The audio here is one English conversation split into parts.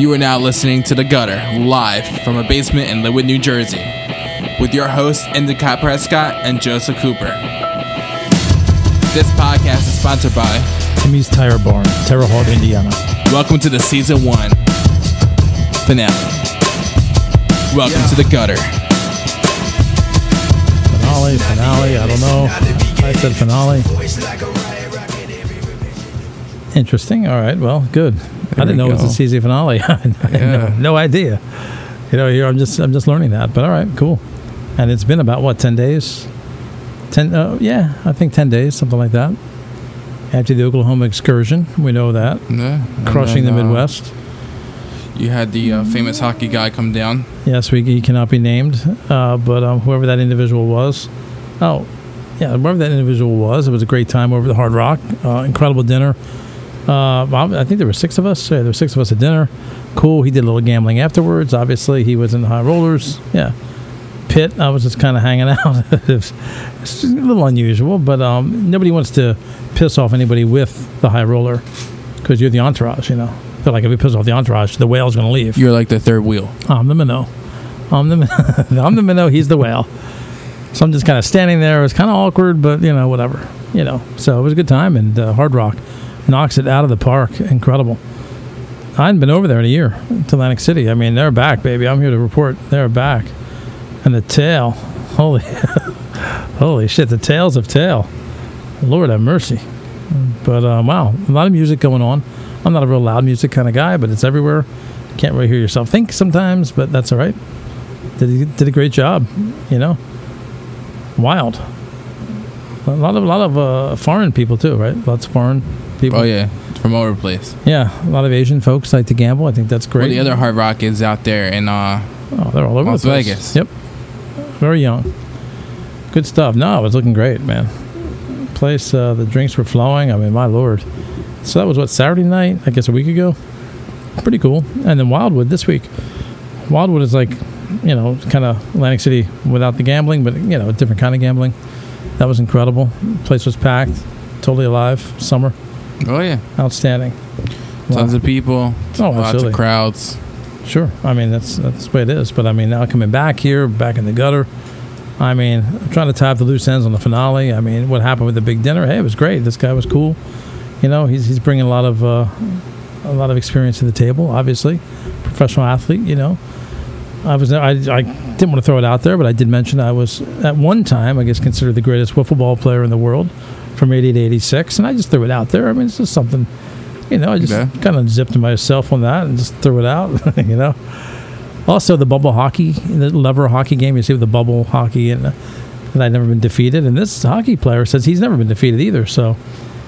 You are now listening to The Gutter, live from a basement in Linwood, New Jersey, with your hosts Endicott Prescott and Joseph Cooper. This podcast is sponsored by Timmy's Tire Barn, Terre Haute, Indiana. Welcome to the season one finale. Welcome to The Gutter. Finale, finale, I don't know. I said finale. Interesting. All right. Well, good. I didn't know it was a season finale. I had no, Yeah. no idea. You know, here I'm just I'm just learning that. But all right, cool. And it's been about what ten days? Ten? Uh, yeah, I think ten days, something like that. After the Oklahoma excursion, we know that Yeah. Crushing then, the uh, Midwest. You had the uh, famous hockey guy come down. Yes, we he cannot be named, uh, but um, whoever that individual was, oh, yeah, whoever that individual was, it was a great time over the Hard Rock. Uh, incredible dinner. Uh, I think there were six of us. Yeah, there were six of us at dinner. Cool. He did a little gambling afterwards. Obviously, he was in the high rollers. Yeah. Pitt, I was just kind of hanging out. it's a little unusual, but um, nobody wants to piss off anybody with the high roller because you're the entourage, you know. They're like, if we piss off the entourage, the whale's going to leave. You're like the third wheel. I'm the minnow. I'm the I'm the minnow. He's the whale. So I'm just kind of standing there. It was kind of awkward, but you know, whatever. You know, so it was a good time. And uh, Hard Rock knocks it out of the park. Incredible. I hadn't been over there in a year to Atlantic City. I mean, they're back, baby. I'm here to report they're back. And the tail, holy, holy shit, the tails of tail. Lord have mercy. But uh, wow, a lot of music going on. I'm not a real loud music kind of guy, but it's everywhere. Can't really hear yourself think sometimes, but that's all right. Did did a great job, you know. Wild. A lot of a lot of uh, foreign people too, right? Lots of foreign people. Oh yeah, from all over the place. Yeah, a lot of Asian folks like to gamble. I think that's great. Well, the other Hard Rock is out there in uh, Oh, they're all over Las the place. Vegas. Yep. Very young. Good stuff. No, it was looking great, man. Place, uh, the drinks were flowing. I mean, my lord. So that was what Saturday night, I guess a week ago. Pretty cool. And then Wildwood this week. Wildwood is like, you know, kind of Atlantic City without the gambling, but you know, a different kind of gambling. That was incredible. Place was packed, totally alive. Summer, oh yeah, outstanding. tons Wow. of people, Oh, lots absolutely. of crowds. Sure. I mean, that's that's the way it is. But I mean, now coming back here, back in the gutter. I mean, I'm trying to tie up the loose ends on the finale. I mean, what happened with the big dinner? Hey, it was great. This guy was cool. You know, he's he's bringing a lot of uh, a lot of experience to the table. Obviously, professional athlete. You know, I was I, I didn't want to throw it out there, but I did mention I was at one time, I guess, considered the greatest wiffle ball player in the world from '80 to '86, and I just threw it out there. I mean, it's just something. You know, I just Yeah. kind of zipped myself on that and just threw it out. you know. Also, the bubble hockey, the lever hockey game, you see with the bubble hockey, and uh, that I'd never been defeated. And this hockey player says he's never been defeated either. So,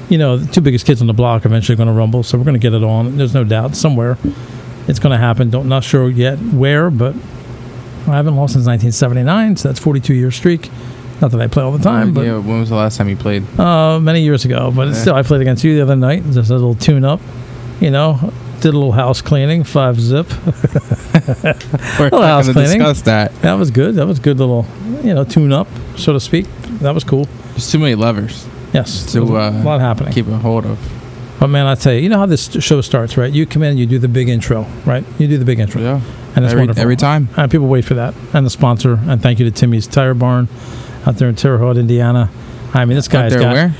you know, the two biggest kids on the block are eventually going to rumble. So we're going to get it on. There's no doubt somewhere it's going to happen. Don't not sure yet where, but I haven't lost since 1979, so that's 42 year streak. Not that I play all the time, but yeah, when was the last time you played? uh, many years ago. But still, I played against you the other night. Just a little tune up, you know. Did a little house cleaning, five zip. We're Well, house going to cleaning. discuss that. That was good. That was good little, you know, tune up, so to speak. That was cool. There's too many levers Yes, to was uh, a lot happening. keep a hold of. But man, I tell you, you know how this show starts, right? You come in, you do the big intro, right? You do the big intro, Yeah, and it's every, wonderful. every time. And people wait for that. And the sponsor, and thank you to Timmy's Tire Barn out there in Terre Haute, Indiana. I mean, this guy's got where?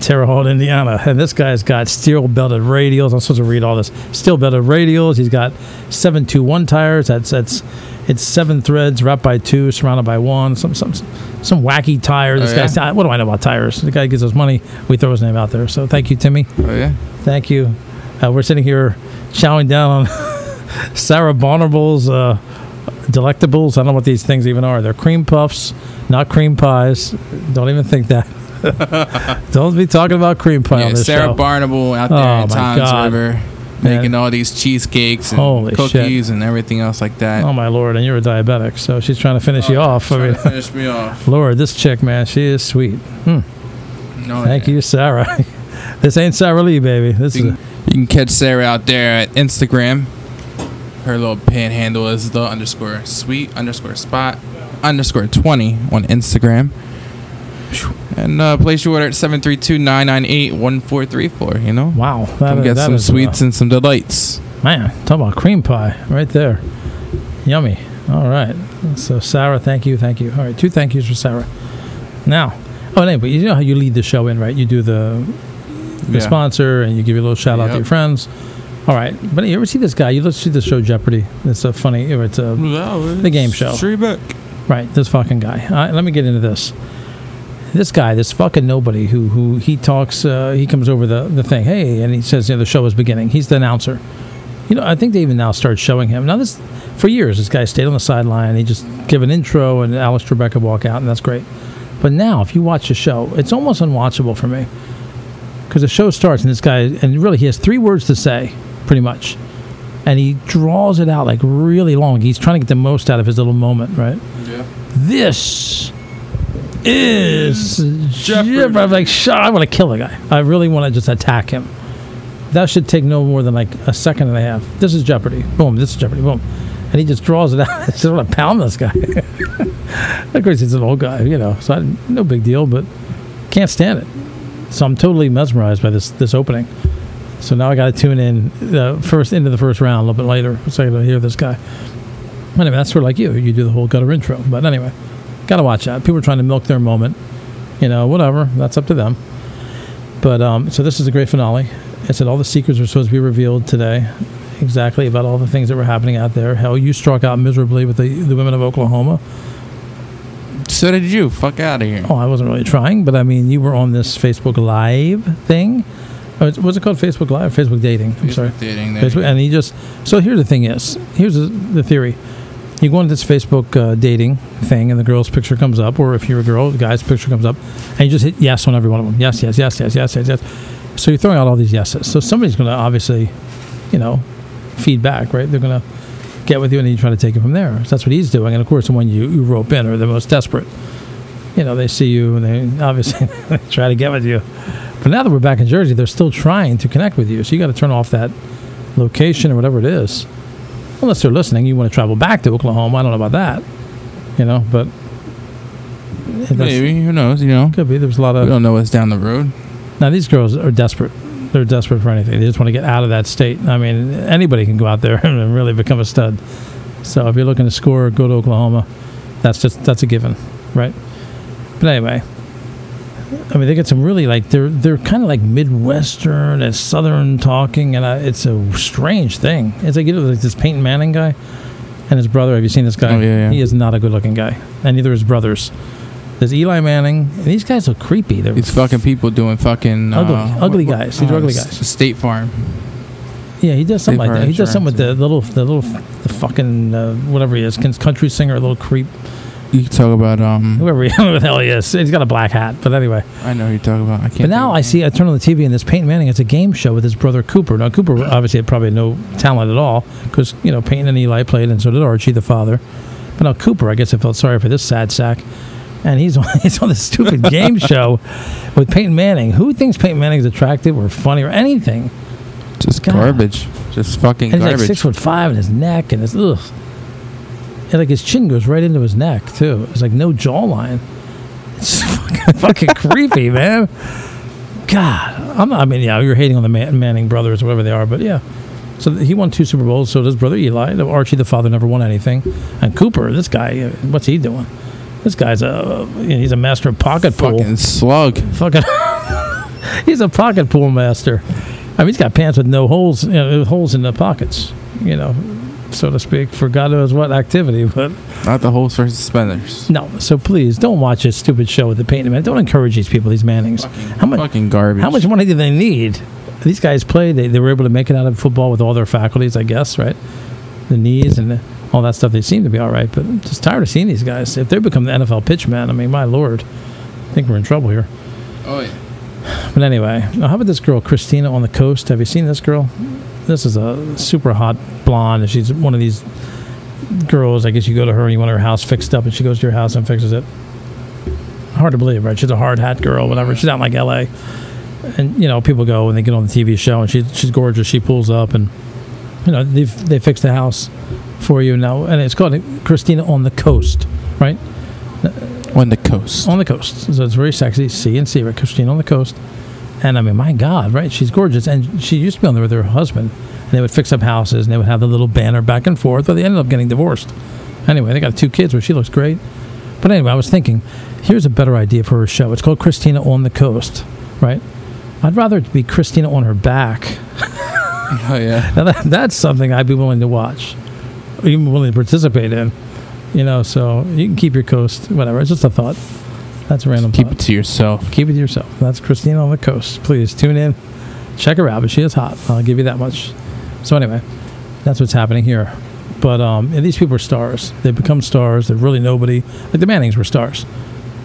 Terre Haute, Indiana, and this guy's got steel belted radials. I'm supposed to read all this. Steel belted radials. He's got seven two one tires. That's that's it's seven threads wrapped by two, surrounded by one. Some some some wacky tire. This Oh, guy's what do I know about tires? The guy gives us money. We throw his name out there. So thank you, Timmy. Oh yeah. Thank you. Uh, we're sitting here chowing down on Sarah Bonnerble's uh, delectables. I don't know what these things even are. They're cream puffs, not cream pies. Don't even think that. don't be talking about cream pie on yeah this Sarah show. Barnable out oh, there Oh, in Tom's God. River, Man. making all these cheesecakes and Holy shit. cookies and everything else like that. oh my lord! And you're a diabetic, so she's trying to finish oh, you off. I mean, to finish me off. Lord, this chick, man, she is sweet. Hmm. No, Thank you, Sarah. this ain't Sara Lee, baby. This You is can, you can catch Sarah out there at Instagram. Her little panhandle is the underscore sweet underscore spot underscore 20 on Instagram. And uh, place your order at 732 998 1434, you know? wow. That, Come get that some is, sweets and some delights. Man, talk about cream pie right there. Yummy. All right. So, Sarah, thank you. Thank you. All right. Two thank yous for Sarah. Now, oh, anyway, you know how you lead the show in, right? You do the, the Yeah. sponsor and you give a little shout out to your friends. All right. But you ever see this guy? You let's see the show Jeopardy. It's a funny, it's a, The game show. Straight back. Right, this fucking guy. Let me get into this. This guy, this fucking nobody who who he talks, uh, he comes over the, the thing, hey, and he says, you know, the show is beginning. He's the announcer. You know, I think they even now start showing him. Now, this, for years, this guy stayed on the sideline. He just give an intro and Alex Trebek would walk out, and that's great. But now, if you watch the show, it's almost unwatchable for me. Because the show starts, and this guy, and really, he has three words to say, pretty much. And he draws it out like really long. He's trying to get the most out of his little moment, right? Yeah. this is Jeopardy. Jeopardy. I'm like, shut I want to kill the guy. I really want to just attack him. That should take no more than like a second and a half. This is Jeopardy. Boom. This is Jeopardy. Boom. And he just draws it out. I just want to pound this guy. of course, he's an old guy, you know, so I, no big deal, but can't stand it. So I'm totally mesmerized by this this opening. So now I got to tune in uh, first into the first round a little bit later so I can hear this guy. Anyway, that's sort of like you. You do the whole gutter intro. But anyway, got to watch that. People are trying to milk their moment. You know, whatever. That's up to them. But um, so this is a great finale. It said all the secrets are supposed to be revealed today. Exactly about all the things that were happening out there. Hell, you struck out miserably with the, the women of Oklahoma. So did you. Fuck out of here. Oh, I wasn't really trying, but I mean, you were on this Facebook Live thing. Oh, what's it called? Facebook Live? Facebook Dating. I'm sorry. Dating there. Facebook, and he just so here's the thing is here's the, the theory you go into this facebook uh, dating thing and the girl's picture comes up or if you're a girl the guy's picture comes up and you just hit yes on every one of them yes yes yes yes yes yes yes so you're throwing out all these yeses so somebody's going to obviously you know feedback right they're going to get with you and then you try to take it from there so that's what he's doing and of course the one you, you rope in are the most desperate you know they see you and they obviously they try to get with you but now that we're back in jersey they're still trying to connect with you so you got to turn off that location or whatever it is. Unless they're listening, you want to travel back to Oklahoma. I don't know about that, you know, but Maybe. Who knows? You know. could be. There's a lot of. We don't know what's down the road. now. These girls are desperate. They're desperate for anything. They just want to get out of that state. I mean, anybody can go out there and really become a stud. So if you're looking to score, go to Oklahoma. That's just that's a given, right? But anyway, I mean, they get some really like they're they're kind of like midwestern and southern talking, and uh, it's a strange thing. It's like you know, like this Peyton Manning guy and his brother. Have you seen this guy? Oh, yeah, yeah. He is not a good-looking guy, and neither his brothers. There's Eli Manning. And these guys are creepy. They're These fucking people doing fucking Ugly- uh, ugly what- guys. These uh, ugly guys. State Farm. Yeah, he does something They've like that. He does something with the little, the little, the fucking uh, whatever he is, country singer, a little creep, You can talk about um. whoever, he, whoever the hell he is. He's got a black hat, but anyway. I know who you talk about. I can't. But now I see, I turn on the TV and this Peyton Manning. It's a game show with his brother Cooper. Now Cooper obviously had probably no talent at all because you know Peyton and Eli played, and so did Archie, the father. But now Cooper, I guess I felt sorry for this sad sack. And he's on, he's on this stupid game show with Peyton Manning. Who thinks Peyton Manning's attractive or funny or anything? Just God. garbage. Just fucking And he's garbage. like six foot five, and his neck and his ugh. And like his chin goes right into his neck too. It's like no jawline. It's fucking, fucking creepy, man. God, I'm not. I mean, yeah, you're hating on the Man- Manning brothers or whatever they are, but yeah. So he won two Super Bowls. So does brother Eli. Archie, the father, never won anything. And Cooper, this guy, what's he doing? This guy's a you know, he's a master of pocket pool. fucking slug. Fucking, he's a pocket pool master. I mean, he's got pants with no holes, you know, holes in the pockets, you know, so to speak, for God knows what activity. But Not the holes for suspenders. no, so please don't watch this stupid show with the Peyton Man. Don't encourage these people, these Mannings. How much? Fucking garbage. How much money do they need? These guys play. They, they were able to make it out of football with all their faculties, I guess, right? The knees and all that stuff. They seem to be all right, but I'm just tired of seeing these guys. If they become the NFL pitchman, I mean, my lord, I think we're in trouble here. Oh yeah. But anyway, how about this girl, Christina on the coast? Have you seen this girl? This is a super hot blonde. and She's one of these girls. I guess you go to her and you want her house fixed up, and she goes to your house and fixes it. Hard to believe, right? She's a hard hat girl, whatever. She's out in like L.A. And you know, people go and they get on the TV show, and she's she's gorgeous. She pulls up, and you know, they they fixed the house for you now, and it's called Christina on the coast, right? On the coast. on the coast. So it's very sexy. C and C, right? Christina on the coast. And I mean, my God, right? She's gorgeous, and she used to be on there with her husband, and they would fix up houses, and they would have the little banner back and forth. But they ended up getting divorced. Anyway, they got two kids, where she looks great. But anyway, I was thinking, here's a better idea for her show. It's called Christina on the Coast, right? I'd rather it be Christina on her back. Oh yeah. Now that, that's something I'd be willing to watch, even willing to participate in. You know, so you can keep your coast, whatever. It's just a thought. That's a random Keep thought. it to yourself. Keep it to yourself. That's Christina on the coast. Please tune in, check her out. But she is hot. I'll give you that much. So anyway, that's what's happening here. But um, and these people are stars. They become stars. They're really nobody. Like the Mannings were stars.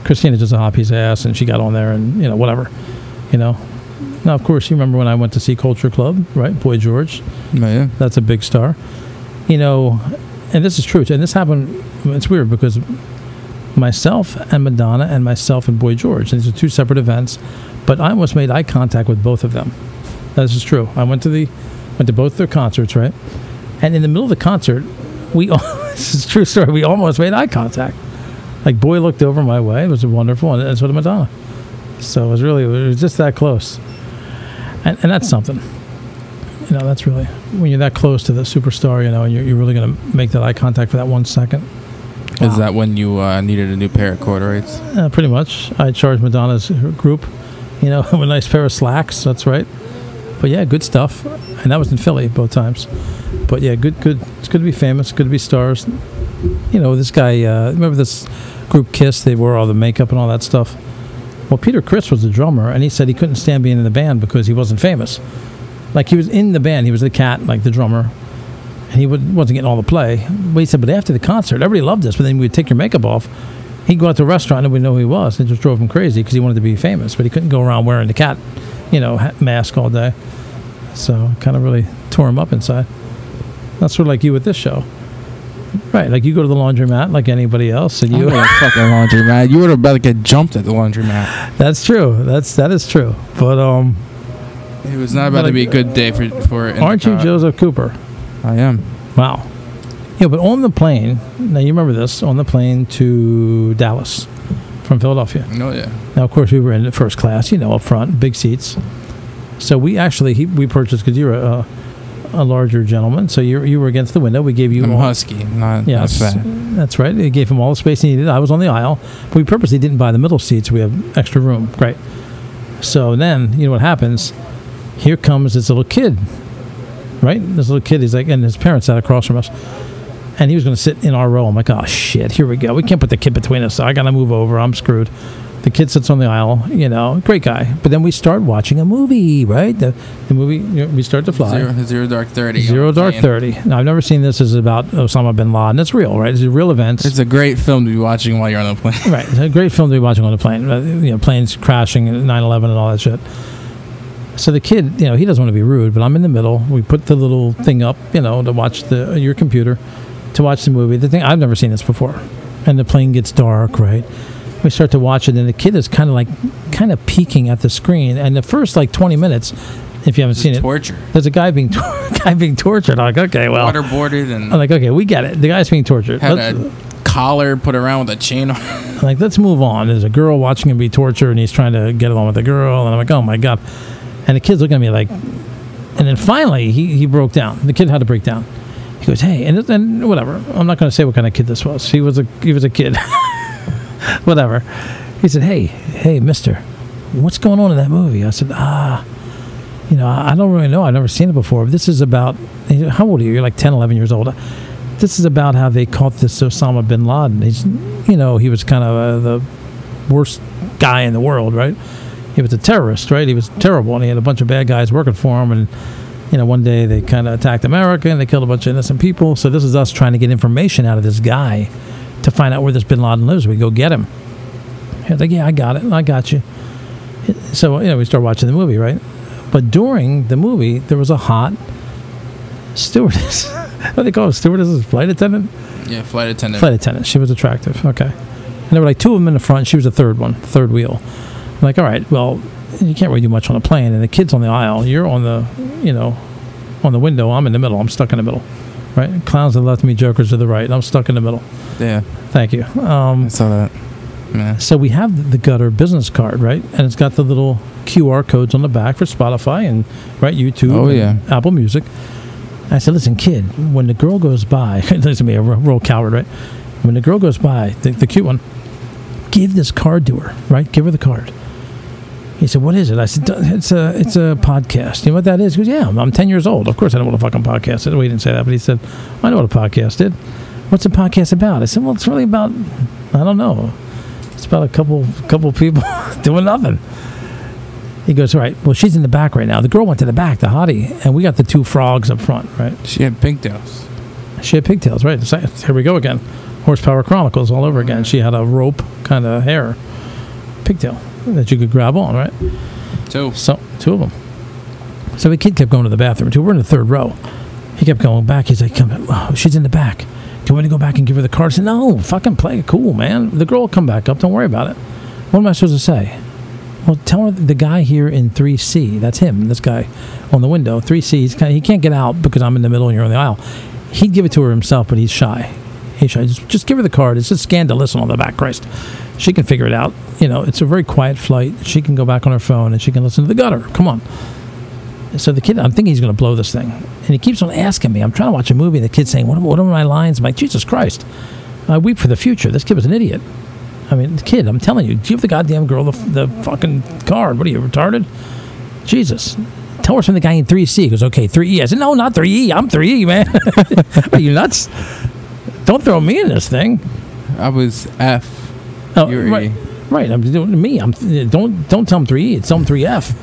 Christina's just a hot piece of ass, and she got on there, and you know whatever. You know. Now, of course, you remember when I went to see Culture Club, right? Boy George. Oh, yeah. That's a big star. You know, and this is true. And this happened. It's weird because myself and Madonna and myself and Boy George. These are two separate events, but I almost made eye contact with both of them. This is true. I went to the went to both their concerts, right? And in the middle of the concert, we all, this is a true story. We almost made eye contact. Like Boy looked over my way. It was wonderful, and so did Madonna. So it was really it was just that close, and and that's something. You know, that's really when you're that close to the superstar. You know, and you're, you're really going to make that eye contact for that one second. Wow. Is that when you uh, needed a new pair of corduroys? Uh, pretty much. I charged Madonna's group, you know, a nice pair of slacks. That's right. But yeah, good stuff. And that was in Philly both times. But yeah, good, good. It's good to be famous. Good to be stars. You know, this guy. Uh, remember this group Kiss? They wore all the makeup and all that stuff. Well, Peter Criss was the drummer, and he said he couldn't stand being in the band because he wasn't famous. Like he was in the band, he was the cat, like the drummer, and he would, wasn't getting all the play. But he said, but after the concert, everybody loved us. But then we'd take your makeup off. He'd go out to a restaurant and we'd know who he was. It just drove him crazy because he wanted to be famous, but he couldn't go around wearing the cat, you know, mask all day. So kind of really tore him up inside. That's sort of like you with this show. Right, like you go to the laundromat like anybody else, and You were a fucking laundromat. You would have about to get jumped at the laundromat. that's true. That's that is true. But um, It was not about to be a good day for for. aren't you Joseph Cooper? I am. Wow. Yeah, but on the plane, now you remember this, on the plane to Dallas from Philadelphia. No, yeah. Now, of course, we were in the first class, you know, up front, big seats. So we actually, he, we purchased, because you're a, a larger gentleman, so you you were against the window. We gave you I'm all, husky, not, Yes, not fat. that's right. It gave him all the space he needed. I was on the aisle. But we purposely didn't buy the middle seats. We have extra room. Great. So then, you know what happens? Here comes this little kid, right? This little kid, he's like, and his parents sat across from us. And he was going to sit in our row. I'm like, oh, shit, here we go. We can't put the kid between us. So I got to move over. I'm screwed. The kid sits on the aisle, you know, great guy. But then we start watching a movie, right? The, the movie, you know, we start to fly. Zero, zero dark thirty. Zero Dark plane. Thirty. Now I've never seen this. This is about Osama bin Laden. It's real, right? It's real events. It's a great film to be watching while you're on the plane. right. It's a great film to be watching on the plane. Uh, You know, planes crashing, 9/11, and all that shit. So the kid, you know, he doesn't want to be rude, but I'm in the middle. We put the little thing up, you know, to watch the uh, your computer, to watch the movie. The thing I've never seen this before, and the plane gets dark, right? We start to watch it, and the kid is kind of like, kind of peeking at the screen. And the first like 20 minutes, if you haven't seen it, Torture. there's a guy being tor- guy being tortured. I'm like, okay, well, Waterboarded and I'm like, okay, we get it. The guy's being tortured. had Let's- a collar put around with a chain on. I'm like, let's move on. There's a girl watching him be tortured, and he's trying to get along with the girl, and I'm like, oh my god. And the kid's looking at me like, and then finally he, he broke down. The kid had to break down. He goes, hey, and and whatever. I'm not going to say what kind of kid this was. He was a he was a kid. whatever. He said, hey, hey, Mister, what's going on in that movie? I said, ah. You know, I don't really know. I've never seen it before. This is about, how old are you? You're like 10, 11 years old this is about how they caught this Osama bin Laden. He's, you know, he was kind of uh, the worst guy in the world, right? He was a terrorist, right? He was terrible, and he had a bunch of bad guys working for him. And you know, one day they kind of attacked America and they killed a bunch of innocent people. So this is us trying to get information out of this guy to find out where this bin Laden lives. We go get him. He's like, yeah, I got it. I got you. So you know, we start watching the movie, right? But during the movie, there was a hot stewardess. what do they call it? Stewardess, flight attendant. yeah, flight attendant. Flight attendant. She was attractive. Okay. And there were like two of them in the front. She was the third one, third wheel. Like, all right, well, you can't really do much on a plane. And the kid's on the aisle. You're on the, you know, on the window. I'm in the middle. I'm stuck in the middle. Right? Clowns to the left of me, jokers to the right. I'm stuck in the middle. Yeah, Thank you. Um, I saw that. Yeah. So we have the gutter business card, right? And it's got the little QR codes on the back for Spotify and right YouTube, Oh, yeah. Apple Music. I said, listen, kid, when the girl goes by, listen to me, a real real coward, right? When the girl goes by, the, the cute one, give this card to her, right? Give her the card. He said, "What is it?" I said, "It's a it's a podcast." You know what that is? He goes, "Yeah, I'm, I'm ten years old. Of course, I know what a fucking podcast is." Well, he didn't say that, but he said, "I know what a podcast is." What's a podcast about? I said, "Well, it's really about I don't know. It's about a couple couple people doing nothing." He goes, "All right. Well, she's in the back right now. The girl went to the back, the hottie, and we got the two frogs up front, right? She had pigtails. She had pigtails, right? So- Here we go again. Horsepower Chronicles all over again. She had a rope kind of hair pigtail that you could grab on, right? So So two of them. So the kid kept going to the bathroom too. We're in the third row. He kept going back. He's like, "Come, oh, she's in the back. Do you want to go back and give her the card?" I said, "No, fucking play it cool, man. The girl will come back up. Don't worry about it." What am I supposed to say? Well, tell her the guy here in 3C. That's him. This guy on the window. 3C. He's kind he can't get out because I'm in the middle and you're in the aisle. He'd give it to her himself, but he's shy. He's shy. Just, just give her the card. It's just scan to listen on the back. Christ, she can figure it out. You know, it's a very quiet flight. She can go back on her phone and she can listen to the gutter. Come on. So the kid, I'm thinking he's going to blow this thing, and he keeps on asking me. I'm trying to watch a movie, and the kid's saying, "What, what are my lines?" I'm like, "Jesus Christ, I weep for the future." This kid was an idiot. I mean, the kid, I'm telling you, give the goddamn girl the, the fucking card. What are you retarded? Jesus. Tell her something. The guy in 3C He goes, okay, 3E. I said, no, not 3E. I'm 3E, man. are you nuts? Don't throw me in this thing. I was F. Oh, You're right, E. right. I'm doing me. I'm don't don't tell him three E. It's tell him three F.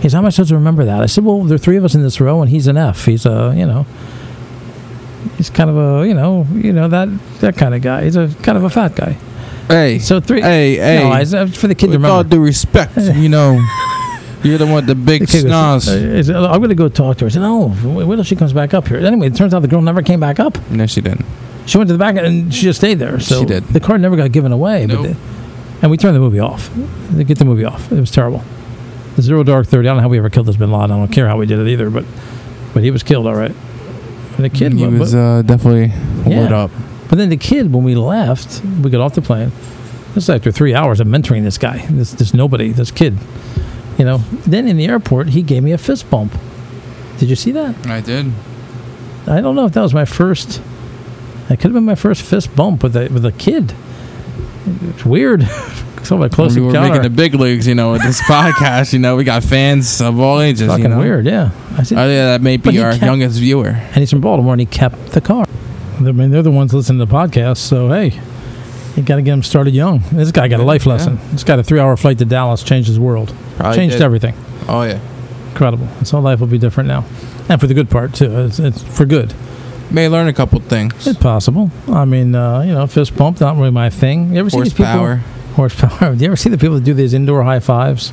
He said, "How am I supposed to remember that?" I said, "Well, there are three of us in this row, and he's an F. He's a you know, he's kind of a you know you know that that kind of guy. He's a kind of a fat guy. Hey. So three. Hey, hey. No, I for the kid to With all remember. due respect, you know, you're the one with the big The kid goes, uh, I'm going to go talk to her. I said, "No, wait wait till she comes back up here." Anyway, it turns out the girl never came back up. No, she didn't. She went to the back and she just stayed there. So She did. the card never got given away. Nope. But the, and we turned the movie off. They get the movie off. It was terrible. The Zero Dark Thirty. I don't know how we ever killed this Bin Laden. I don't care how we did it either. But but he was killed all right. And the kid he but- was uh, definitely Yeah. lit up. but then the kid, when we left, we got off the plane. This is after three hours of mentoring this guy, this this nobody, this kid. You know. Then in the airport, he gave me a fist bump. Did you see that? I did. I don't know if that was my first. That could have been my first fist bump with a with a kid. It's weird. so my close we were making the big leagues, you know, with this podcast. You know, we got fans of all ages. fucking you know? weird. Yeah. I said, Oh yeah, that may be our kept- youngest viewer. and he's from Baltimore, and he kept the car. I mean, they're the ones listening to the podcast, so hey, you got to get him started young. This guy got a life lesson. This got a three-hour flight to Dallas, changed his world, Probably changed did. everything. Oh yeah, Incredible. His whole life will be different now, and for the good part too. It's, it's for good. May learn a couple things. It's possible. I mean, uh, you know, fist bump not really my thing. You ever see these people? Horsepower. horsepower. Do you ever see the people that do these indoor high fives?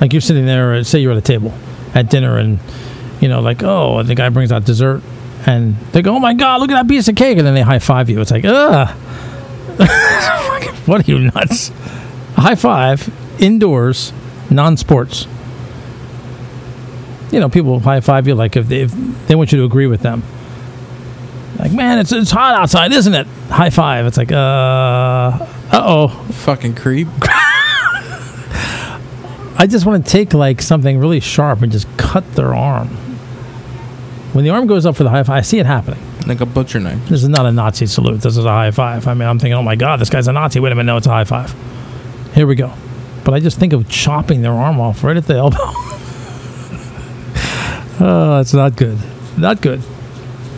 Like you're sitting there, uh, say you're at a table at dinner, and you know, like, oh, the guy brings out dessert, and they go, oh my god, look at that piece of cake, and then they high five you. It's like, ugh, what are you nuts? High five indoors, non-sports. You know, people high five you like if they, if they want you to agree with them. Like, man, it's it's hot outside, isn't it? High five. It's like, uh, uh oh. Fucking creep. I just want to take like something really sharp and just cut their arm. When the arm goes up for the high five, I see it happening. Like a butcher knife. This is not a Nazi salute. This is a high five. I mean, I'm thinking, oh my God, this guy's a Nazi. Wait a minute, no, it's a high five. Here we go. But I just think of chopping their arm off right at the elbow. oh, it's not good. Not good.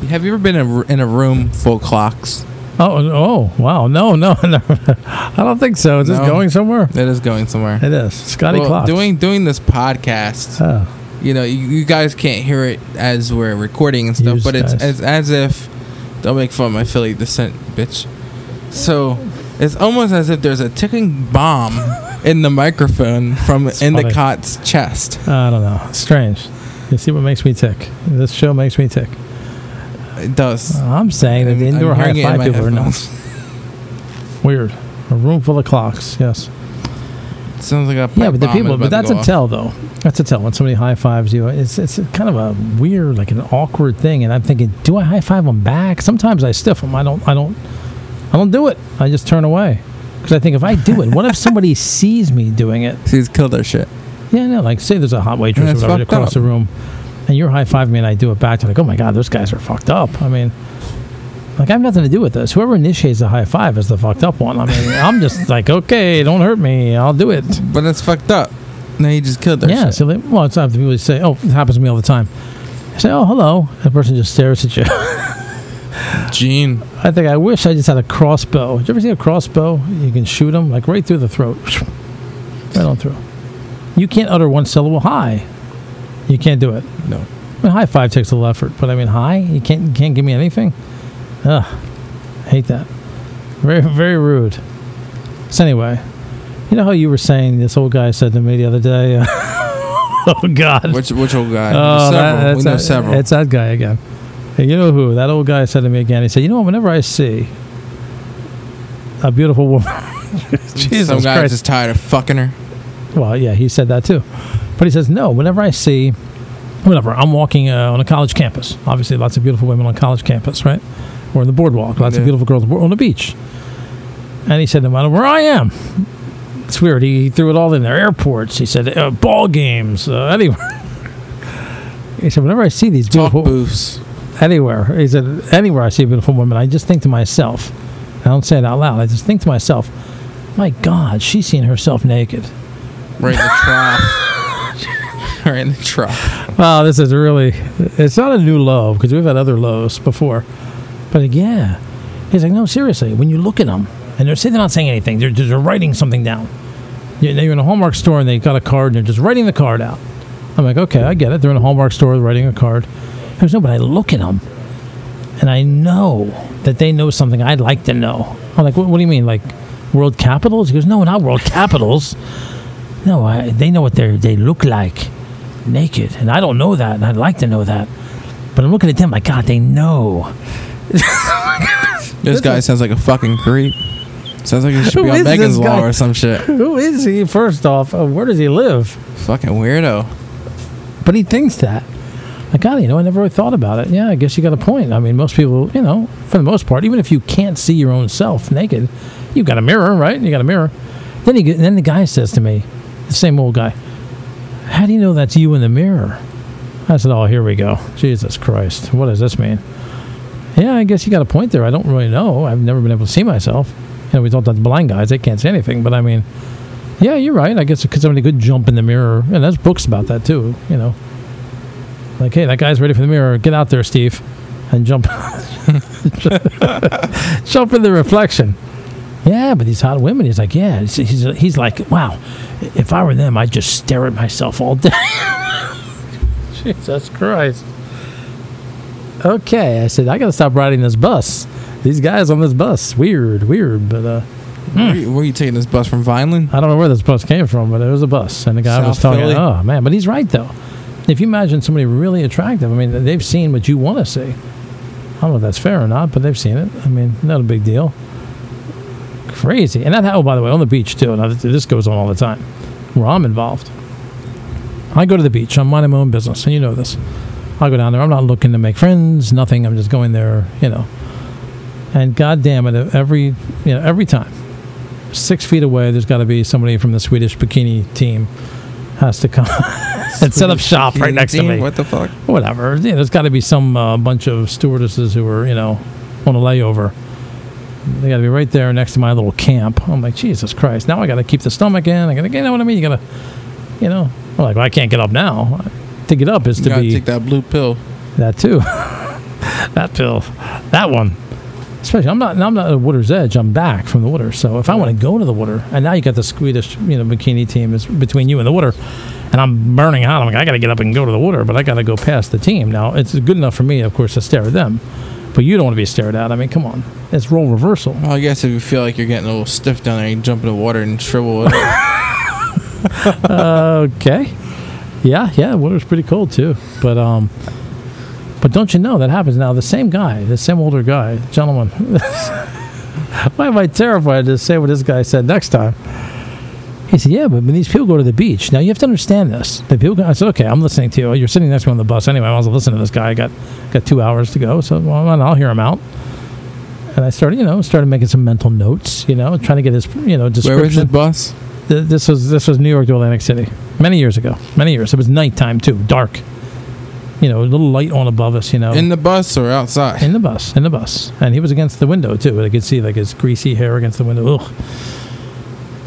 Have you ever been in a, r- in a room full of clocks? Oh, oh, wow. No, no, no. I don't think so. Is this going somewhere? It is going somewhere. It is. Scotty Well, Clock. doing doing this podcast, Oh, you know, you, you guys can't hear it as we're recording and stuff, Use but it's, guys. it's as if don't make fun of my Philly descent, bitch. So it's almost as if there's a ticking bomb in the microphone from It's in funny. the cot's chest. I don't know. It's strange. You see what makes me tick? This show makes me tick. It does. I'm saying that I'm- the indoor high hearing it in five people are headphones. nuts. Weird. A room full of clocks. Yes. It sounds like a Yeah, but the people. But that's a off. tell, though. That's a tell when somebody high fives you. It's it's kind of a weird, like an awkward thing. And I'm thinking, do I high five them back? Sometimes I stiff them. I don't. I don't. I don't do it. I just turn away. Because I think if I do it, what if somebody sees me doing it? He's killed their shit. Yeah, no, like say there's a hot waitress Yeah, or it's whatever across up. the room, and you're high fiving me, and I do it back. They're like, oh my god, those guys are fucked up. I mean, like I have nothing to do with this. Whoever initiates the high five is the fucked up one. I mean, I'm just like, okay, don't hurt me, I'll do it. But it's fucked up. No, you just killed their yeah, shit. so they, well, it's not the people say, oh, it happens to me all the time. I say, oh, hello. The person just stares at you. Gene. I think I wish I just had a crossbow. Did you ever see a crossbow? You can shoot them like right through the throat, right on through. You can't utter one syllable high. You can't do it. No. I mean, high five takes a little effort, but I mean, high. You can't you can't give me anything. Ugh, I hate that. Very very rude. So anyway, you know how you were saying this old guy said to me the other day. Uh, oh God. Which which old guy? Oh, several. that- we know that- several. It's that guy again. Hey, you know who? That old guy said to me again. He said, "You know, what? whenever I see a beautiful woman, Jesus Some guy's Christ." just tired of fucking her. well, yeah, he said that too. But he says, "No, whenever I see, whenever I'm walking uh, on a college campus, obviously lots of beautiful women on college campus, right, or in the boardwalk, lots Yeah. of beautiful girls on the beach." And he said, "No matter where I am." It's weird. He, threw it all in there. Airports. He said uh, ball games. Uh, anywhere. he said, whenever I see these Talk beautiful booths. anywhere. He said, anywhere I see a beautiful woman, I just think to myself, I don't say it out loud, I just think to myself, my God, she's seen herself naked. Right in the trough. In the trough. Wow, this is really, it's not a new low because we've had other lows before. But yeah, he's like, no, seriously, when you look at them, and they're saying they're not saying anything, they're, they're writing something down. You- You're in a Hallmark store and they got a card and they're just writing the card out. I'm like, okay, I get it. They're in a Hallmark store writing a card. There's no, but I look at them and I know that they know something I'd like to know. I'm like, what, what do you mean, like world capitals? He goes, no, not world capitals. No, I, they know what they they look like naked, and I don't know that, and I'd like to know that. But I'm looking at them like, God, they know. This guy sounds like a fucking creep. Sounds like he should Who be on Megan's? Law or some shit. Who is he? First off, uh, where does he live? Fucking weirdo. But he thinks that. Like, God, you know, I never really thought about it. Yeah, I guess you got a point. I mean, most people, you know, for the most part, even if you can't see your own self naked, you've got a mirror, right? You got a mirror. Then he, then the guy says to me, the same old guy, "How do you know that's you in the mirror?" I said, "Oh, here we go. Jesus Christ, what does this mean?" Yeah, I guess you got a point there. I don't really know. I've never been able to see myself. You know, we talked about the blind guys; they can't see anything. But I mean, yeah, you're right. I guess because somebody could jump in the mirror, and there's books about that too. You know, like, hey, that guy's ready for the mirror. Get out there, Steve, and jump, jump in the reflection. Yeah, but these hot women, he's like, yeah, he's, he's, he's like, wow, if I were them, I'd just stare at myself all day. Jesus Christ. Okay, I said, I got to stop riding this bus. These guys on this bus, weird, weird, but uh, Where, you, where you taking this bus from Vineland? I don't know where this bus came from, but it was a bus, and the guy was South telling Philly? me, "Oh man!" But he's right though. If you imagine somebody really attractive, I mean, they've seen what you want to see. I don't know if that's fair or not, but they've seen it. I mean, not a big deal. Crazy, and that. Oh, by the way, on the beach too. Now this goes on all the time, where I'm involved. I go to the beach. I'm minding my own business, and you know this. I go down there. I'm not looking to make friends. Nothing. I'm just going there. You know. And God damn it, every you know every time six feet away, there's got to be somebody from the Swedish bikini team has to come and set up shop right next to me. What the fuck? Whatever. Yeah, there's got to be some uh, bunch of stewardesses who are, you know, on a layover. They got to be right there next to my little camp. I'm like, Jesus Christ! Now I got to keep the stomach in. I got to, you know what I mean? You got to, you know, I'm like, well, I can't get up now. To get up is You to gotta be take that blue pill. that too. that pill, that one. Especially, I'm not. I'm not at the water's edge. I'm back from the water. So if I want to go to the water, and now you got the Swedish, you know, bikini team is between you and the water, and I'm burning hot. I'm like, I got to get up and go to the water, but I got to go past the team. Now it's good enough for me, of course, to stare at them, but you don't want to be stared at. I mean, come on, it's role reversal. Well, I guess if you feel like you're getting a little stiff down there, you jump in the water and shrivel it. okay. Yeah, yeah, water's pretty cold too. But um but don't you know that happens now? The same guy, the same older guy, gentleman. Why am I terrified to say what this guy said next time? He said, "Yeah, but when these people go to the beach, now you have to understand this. The people, go, I said, okay, I'm listening to you. You're sitting next to me on the bus anyway. I was listening to this guy. I got got two hours to go, so well, I'll hear him out. and I started, you know, started making some mental notes, you know, trying to get his, you know, Where was the bus? Th- this was this was New York to Atlantic City many years ago. Many years. It was nighttime too, dark. You know, a little light on above us. You know, In the bus or outside? in the bus, in the bus, and he was against the window too. I could see like his greasy hair against the window. Ugh.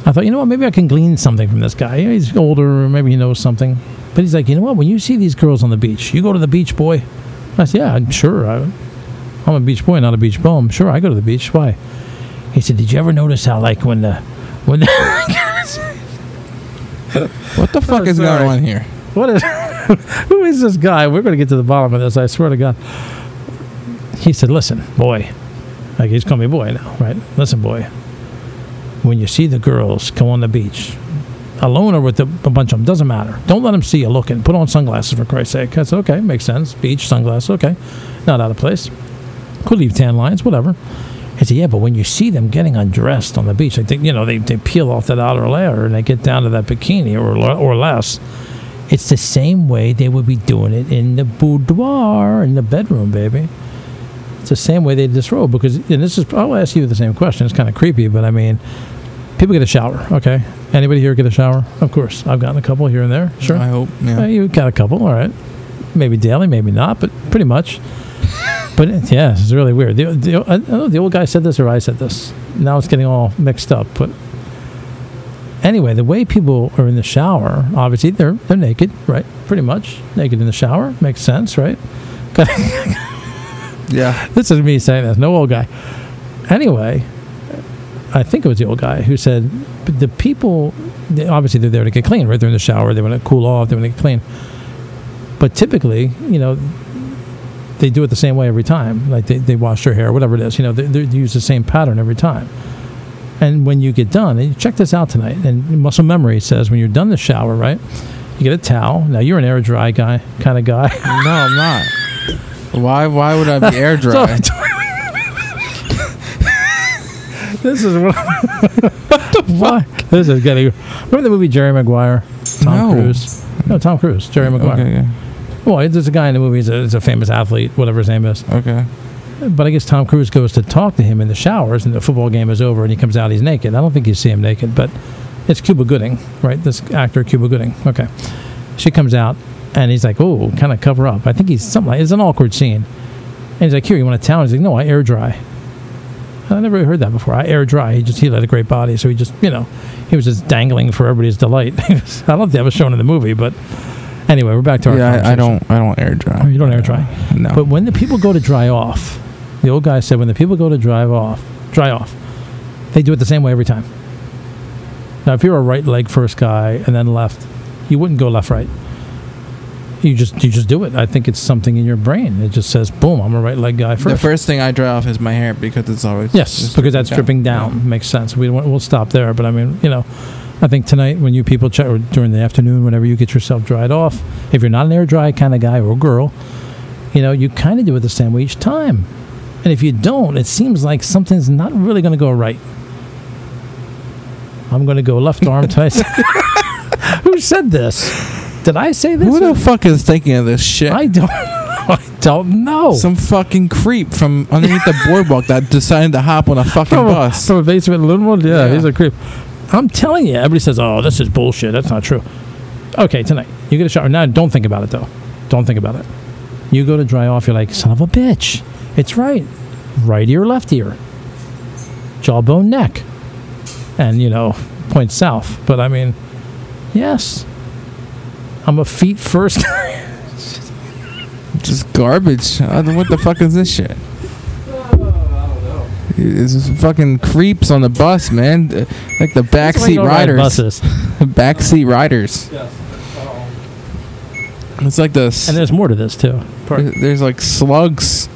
I thought, you know what? Maybe I can glean something from this guy. He's older, maybe he knows something. But he's like, you know what? When you see these girls on the beach, you go to the beach, boy. I said, yeah, I'm sure. I, I'm a beach boy, not a beach bum. Sure, I go to the beach. Why? He said, did you ever notice how like when the when the, what the fuck Oh, is sorry. going on here? What is who is this guy? We're going to get to the bottom of this. I swear to God. He said, "Listen, boy, like he's calling me boy now, right? Listen, boy. When you see the girls come on the beach, alone or with a, a bunch of them, doesn't matter. Don't let them see you looking. Put on sunglasses for Christ's sake. I said, okay, makes sense. Beach sunglasses, okay, not out of place. Could leave tan lines, whatever. He said, yeah, but when you see them getting undressed on the beach, I think you know they, they peel off that outer layer and they get down to that bikini or or less. It's the same way they would be doing it in the boudoir, in the bedroom, baby. The same way they disrobe because, and this is, I'll ask you the same question. It's kind of creepy, but I mean, people get a shower, okay? Anybody here get a shower? Of course. I've gotten a couple here and there. Sure. I hope. Uh, Yeah. you got a couple, all right. Maybe daily, maybe not, but pretty much. But it- yeah, it's really weird. The, the, I don't know, the old guy said this or I said this. Now it's getting all mixed up. But anyway, the way people are in the shower, obviously they're they're naked, right? Pretty much naked in the shower makes sense, right? Yeah. this is me saying this. No old guy. Anyway, I think it was the old guy who said "But the people, they, obviously they're there to get clean, right? They're in the shower. They want to cool off. They want to get clean. But typically, you know, they do it the same way every time. Like they, they wash their hair, whatever it is. You know, they, they use the same pattern every time. And when you get done, and you check this out tonight, and muscle memory says when you're done the shower, right? You get a towel. Now you're an air dry guy, kind of guy. No, I'm not. Why? Why would I be air dry? this is what. what the Why? This is getting. Remember the movie Jerry Maguire? Tom No. Cruise. No, Tom Cruise. Jerry Maguire. okay. Yeah. Well, there's a guy in the movie. He's a, he's a famous athlete, whatever his name is. Okay. But I guess Tom Cruise goes to talk to him in the showers, and the football game is over, and he comes out. He's naked. I don't think you see him naked, but it's Cuba Gooding, right? This actor, Cuba Gooding. Okay. She comes out, and he's like, "Oh, kind of cover up." I think he's something. Like, it's an awkward scene. And he's like, "Here, you want a towel?" He's like, "No, I air dry." I never really heard that before. I air dry. He just he had a great body, so he just you know he was just dangling for everybody's delight. I don't know that was shown in the movie, but anyway, we're back to our. Yeah, I, I don't. I don't air dry. Oh, you don't air dry. No. But when the people go to dry off, the old guy said, when the people go to dry off, dry off, they do it the same way every time. Now, if you're a right leg first guy and then left, you wouldn't go left right. You just you just do it. I think it's something in your brain. It just says, boom, I'm a right leg guy the first. first thing I dry off is my hair because it's always yes, because that's dripping down. Makes sense. We we'll stop there. But I mean, you know, I think tonight when you people check or during the afternoon, whenever you get yourself dried off, if you're not an air dry kind of guy or girl, you know, you kind of do it the same way each time. And if you don't, it seems like something's not really going to go right. I'm going to go left arm twice. Who said this? Did I say this? Who the fuck is thinking of this shit? I don't. I don't know. Some fucking creep from underneath the boardwalk that decided to hop on a fucking from a, bus. from a basement in Linwood. Yeah, Yeah. he's a creep. I'm telling you, everybody says, "Oh, this is bullshit." That's not true. Okay, tonight you get a shower. Now, don't think about it though. Don't think about it. You go to dry off. You're like, "Son of a bitch!" It's right, right ear, left ear, jawbone, neck, and you know, point south. But I mean, yes, I'm a feet first. Just garbage. I don't- What the fuck is this shit? Just fucking creeps on the bus, man. Uh, Like the backseat riders. buses. backseat riders. It's like this. And there's more to this too. There- There's like slugs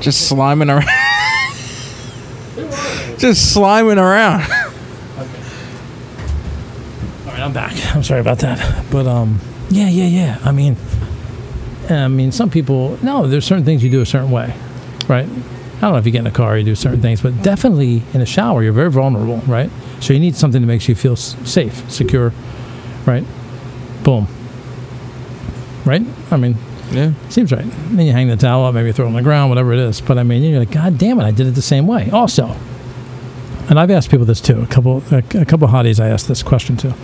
just sliming around. just sliming around. All right, I'm back. I'm sorry about that, but um, yeah, yeah, yeah. I mean, I mean, some people no. There's certain things you do a certain way, right? I don't know if you get in a car, you do certain things, but definitely in a shower, you're very vulnerable, right? So you need something that makes you feel safe, secure, right? Boom. Right? I mean, Yeah. Seems right. Then you hang the towel up, maybe throw it on the ground, whatever it is. But I mean, you're like, God damn it, I did it the same way. Also, and I've asked people this too. A couple, a, a couple hotties, I asked this question to.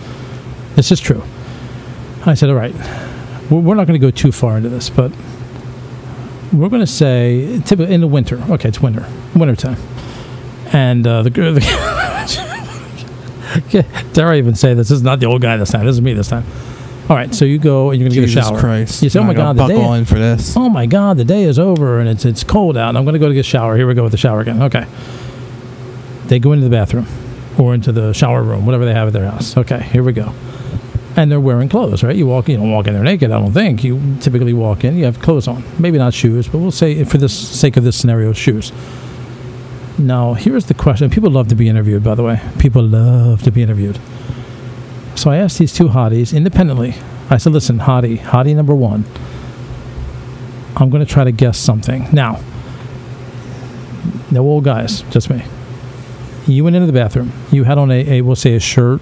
This is true. I said, all right, we're not going to go too far into this, but we're going to say typically in the winter. Okay, it's winter, winter time, and uh, the, the dare I even say this? This is not the old guy this time. This is me this time. All right, so you go and you're going to get a Jesus shower. Christ. You say, oh my God, gonna the day, in for this. oh my god the day is over and it's it's cold out and i'm going to go to get a shower here we go with the shower again okay they go into the bathroom or into the shower room whatever they have at their house okay here we go and they're wearing clothes right? You walk you don't walk in there naked i don't think. You typically walk in you have clothes on. Maybe not shoes but we'll say for the sake of this scenario shoes. Now here's the question. People love to be interviewed by the way. People love to be interviewed. So i asked these two hotties independently. I said listen hottie hottie number one I'm going to try to guess something. Now, no old guys, just me. You went into the bathroom. You had on a, a we'll say a shirt,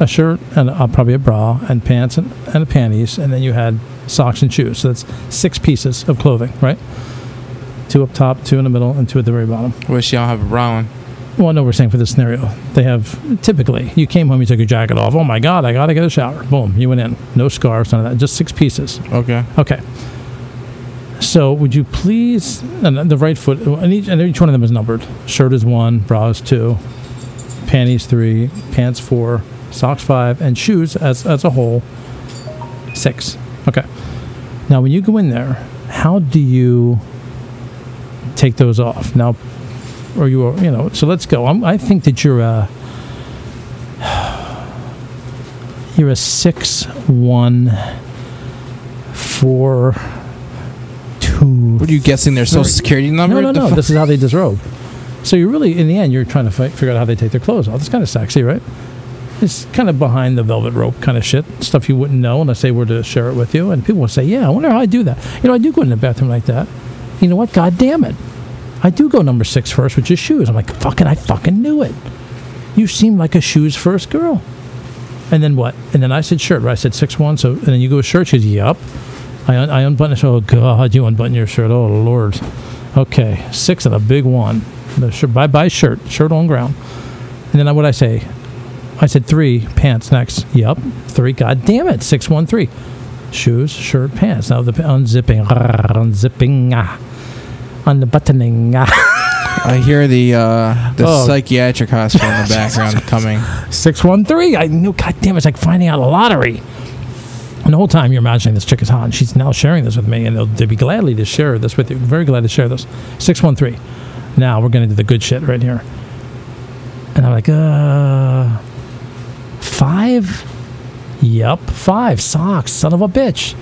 a shirt, and uh, probably a bra, and pants and, and panties, and then you had socks and shoes. So that's six pieces of clothing, right? Two up top, two in the middle, and two at the very bottom. Wish y'all have a bra one. Well, no, we're saying for this scenario, they have typically. You came home, you took your jacket off. Oh my God, I gotta get a shower. Boom, you went in. No scarves, none of that. Just six pieces. Okay. Okay. So would you please, and the right foot, and each, and each one of them is numbered. Shirt is one, bra is two, panties three, pants four, socks five, and shoes as, as a whole six. Okay. Now when you go in there, how do you take those off? Now, or you are, you know, so let's go. I'm, I think that you're a, you're a six one four two. What are you guessing their social security number? No, no, no. This is how they disrobe. So you're really, in the end, you're trying to fi- figure out how they take their clothes off. It's kind of sexy, right? It's kind of behind the velvet rope kind of shit. Stuff you wouldn't know unless they were to share it with you. And people would say, "Yeah, I wonder how I do that." You know, I do go in the bathroom like that. You know what? God damn it, I do go number six first, which is shoes. I'm like, fucking, I fucking knew it. You seem like a shoes first girl. And then what? And then I said shirt. Right? I said six one. So and then you go with shirt. She goes, "Yup." I, un- I unbutton it. Oh God, you unbutton your shirt. Oh Lord. Okay, six and a big one. The shirt, bye bye shirt, shirt on ground. And then what I say? I said three pants next. Yep, three. God damn it, six one three. Shoes, shirt, pants. Now the unzipping, unzipping, ah, unbuttoning. Ah. I hear the uh, the Oh. psychiatric hospital in the background coming. Six one three. I knew. God damn, it's like finding out a lottery. And the whole time you're imagining this chick is hot, and she's now sharing this with me, and they'll, they'll be gladly to share this with you. Very glad to share this. Six one three. Now we're gonna do the good shit right here. And I'm like, uh, five. Yup, five socks. Son of a bitch.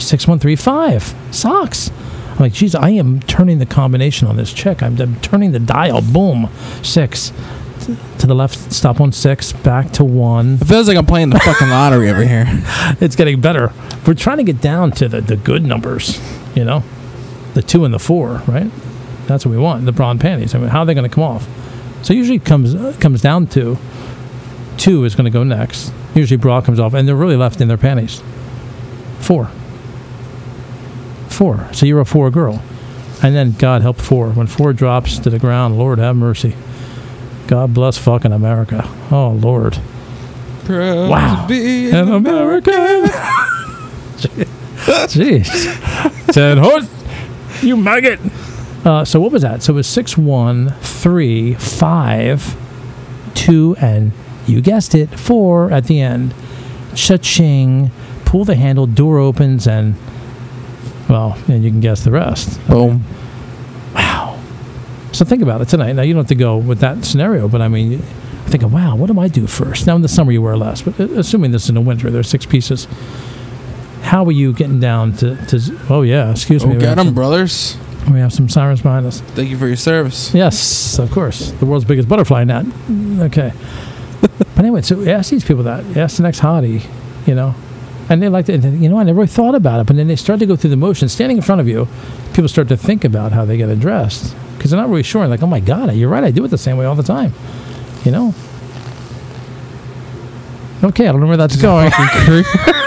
Six one three five socks. I'm like, geez, I am turning the combination on this chick. I'm, I'm turning the dial. Boom, six to the left. Stop on six. Back to one. It feels like I'm playing the fucking lottery over here. It's getting better. We're trying to get down to the, the good numbers. You know, the two and the four. Right. That's what we want. The bra and panties. I mean, how are they going to come off? So usually it comes uh, comes down to two is going to go next. Usually bra comes off, and they're really left in their panties. Four. Four. So you're a four girl. And then God help four. When four drops to the ground, Lord have mercy. God bless fucking America. Oh Lord. Wow. An American. Jeez. Ten horse. You maggot. Uh, so what was that? So it was six, one, three, five, two, and you guessed it, four at the end. Cha-ching. Pull the handle, door opens, and well, and you can guess the rest. Boom. Wow. So think about it tonight. Now you don't have to go with that scenario, but I mean, you think of wow, what do I do first? Now in the summer you wear less, but uh, assuming this is in the winter, there's six pieces. How are you getting down to? to oh yeah, excuse Oh, me. them, brothers. we have some sirens behind us. Thank you for your service. Yes, of course, the world's biggest butterfly net. Okay. But anyway, so ask these people that. Ask the next hottie, you know. And they like to, you know, I never really thought about it. But then they start to go through the motions. Standing in front of you, people start to think about how they get addressed because they're not really sure. Like, oh my God, you're right. I do it the same way all the time. You know? Okay, I don't know where that's going.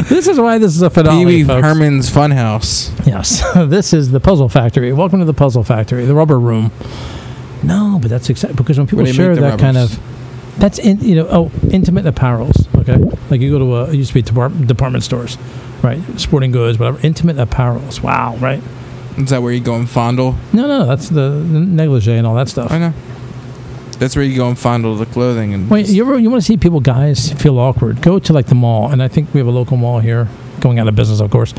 this is why this is a Pee Wee folks. Herman's Funhouse. Yes, this is the Puzzle Factory. Welcome to the Puzzle Factory, the Rubber Room. No, but that's exciting because when people Where they share the that kind of, that's in you know oh intimate apparels. Okay, like you go to a it used to be depart- department stores, right? Sporting goods, whatever. Intimate apparels. Wow, right? Is that where you go and fondle? No, no, that's the, negligee and all that stuff. I know. That's where you go and fondle the clothing and. Wait, you ever you want to see people guys feel awkward? Go to like the mall, and I think we have a local mall here, going out of business, of course.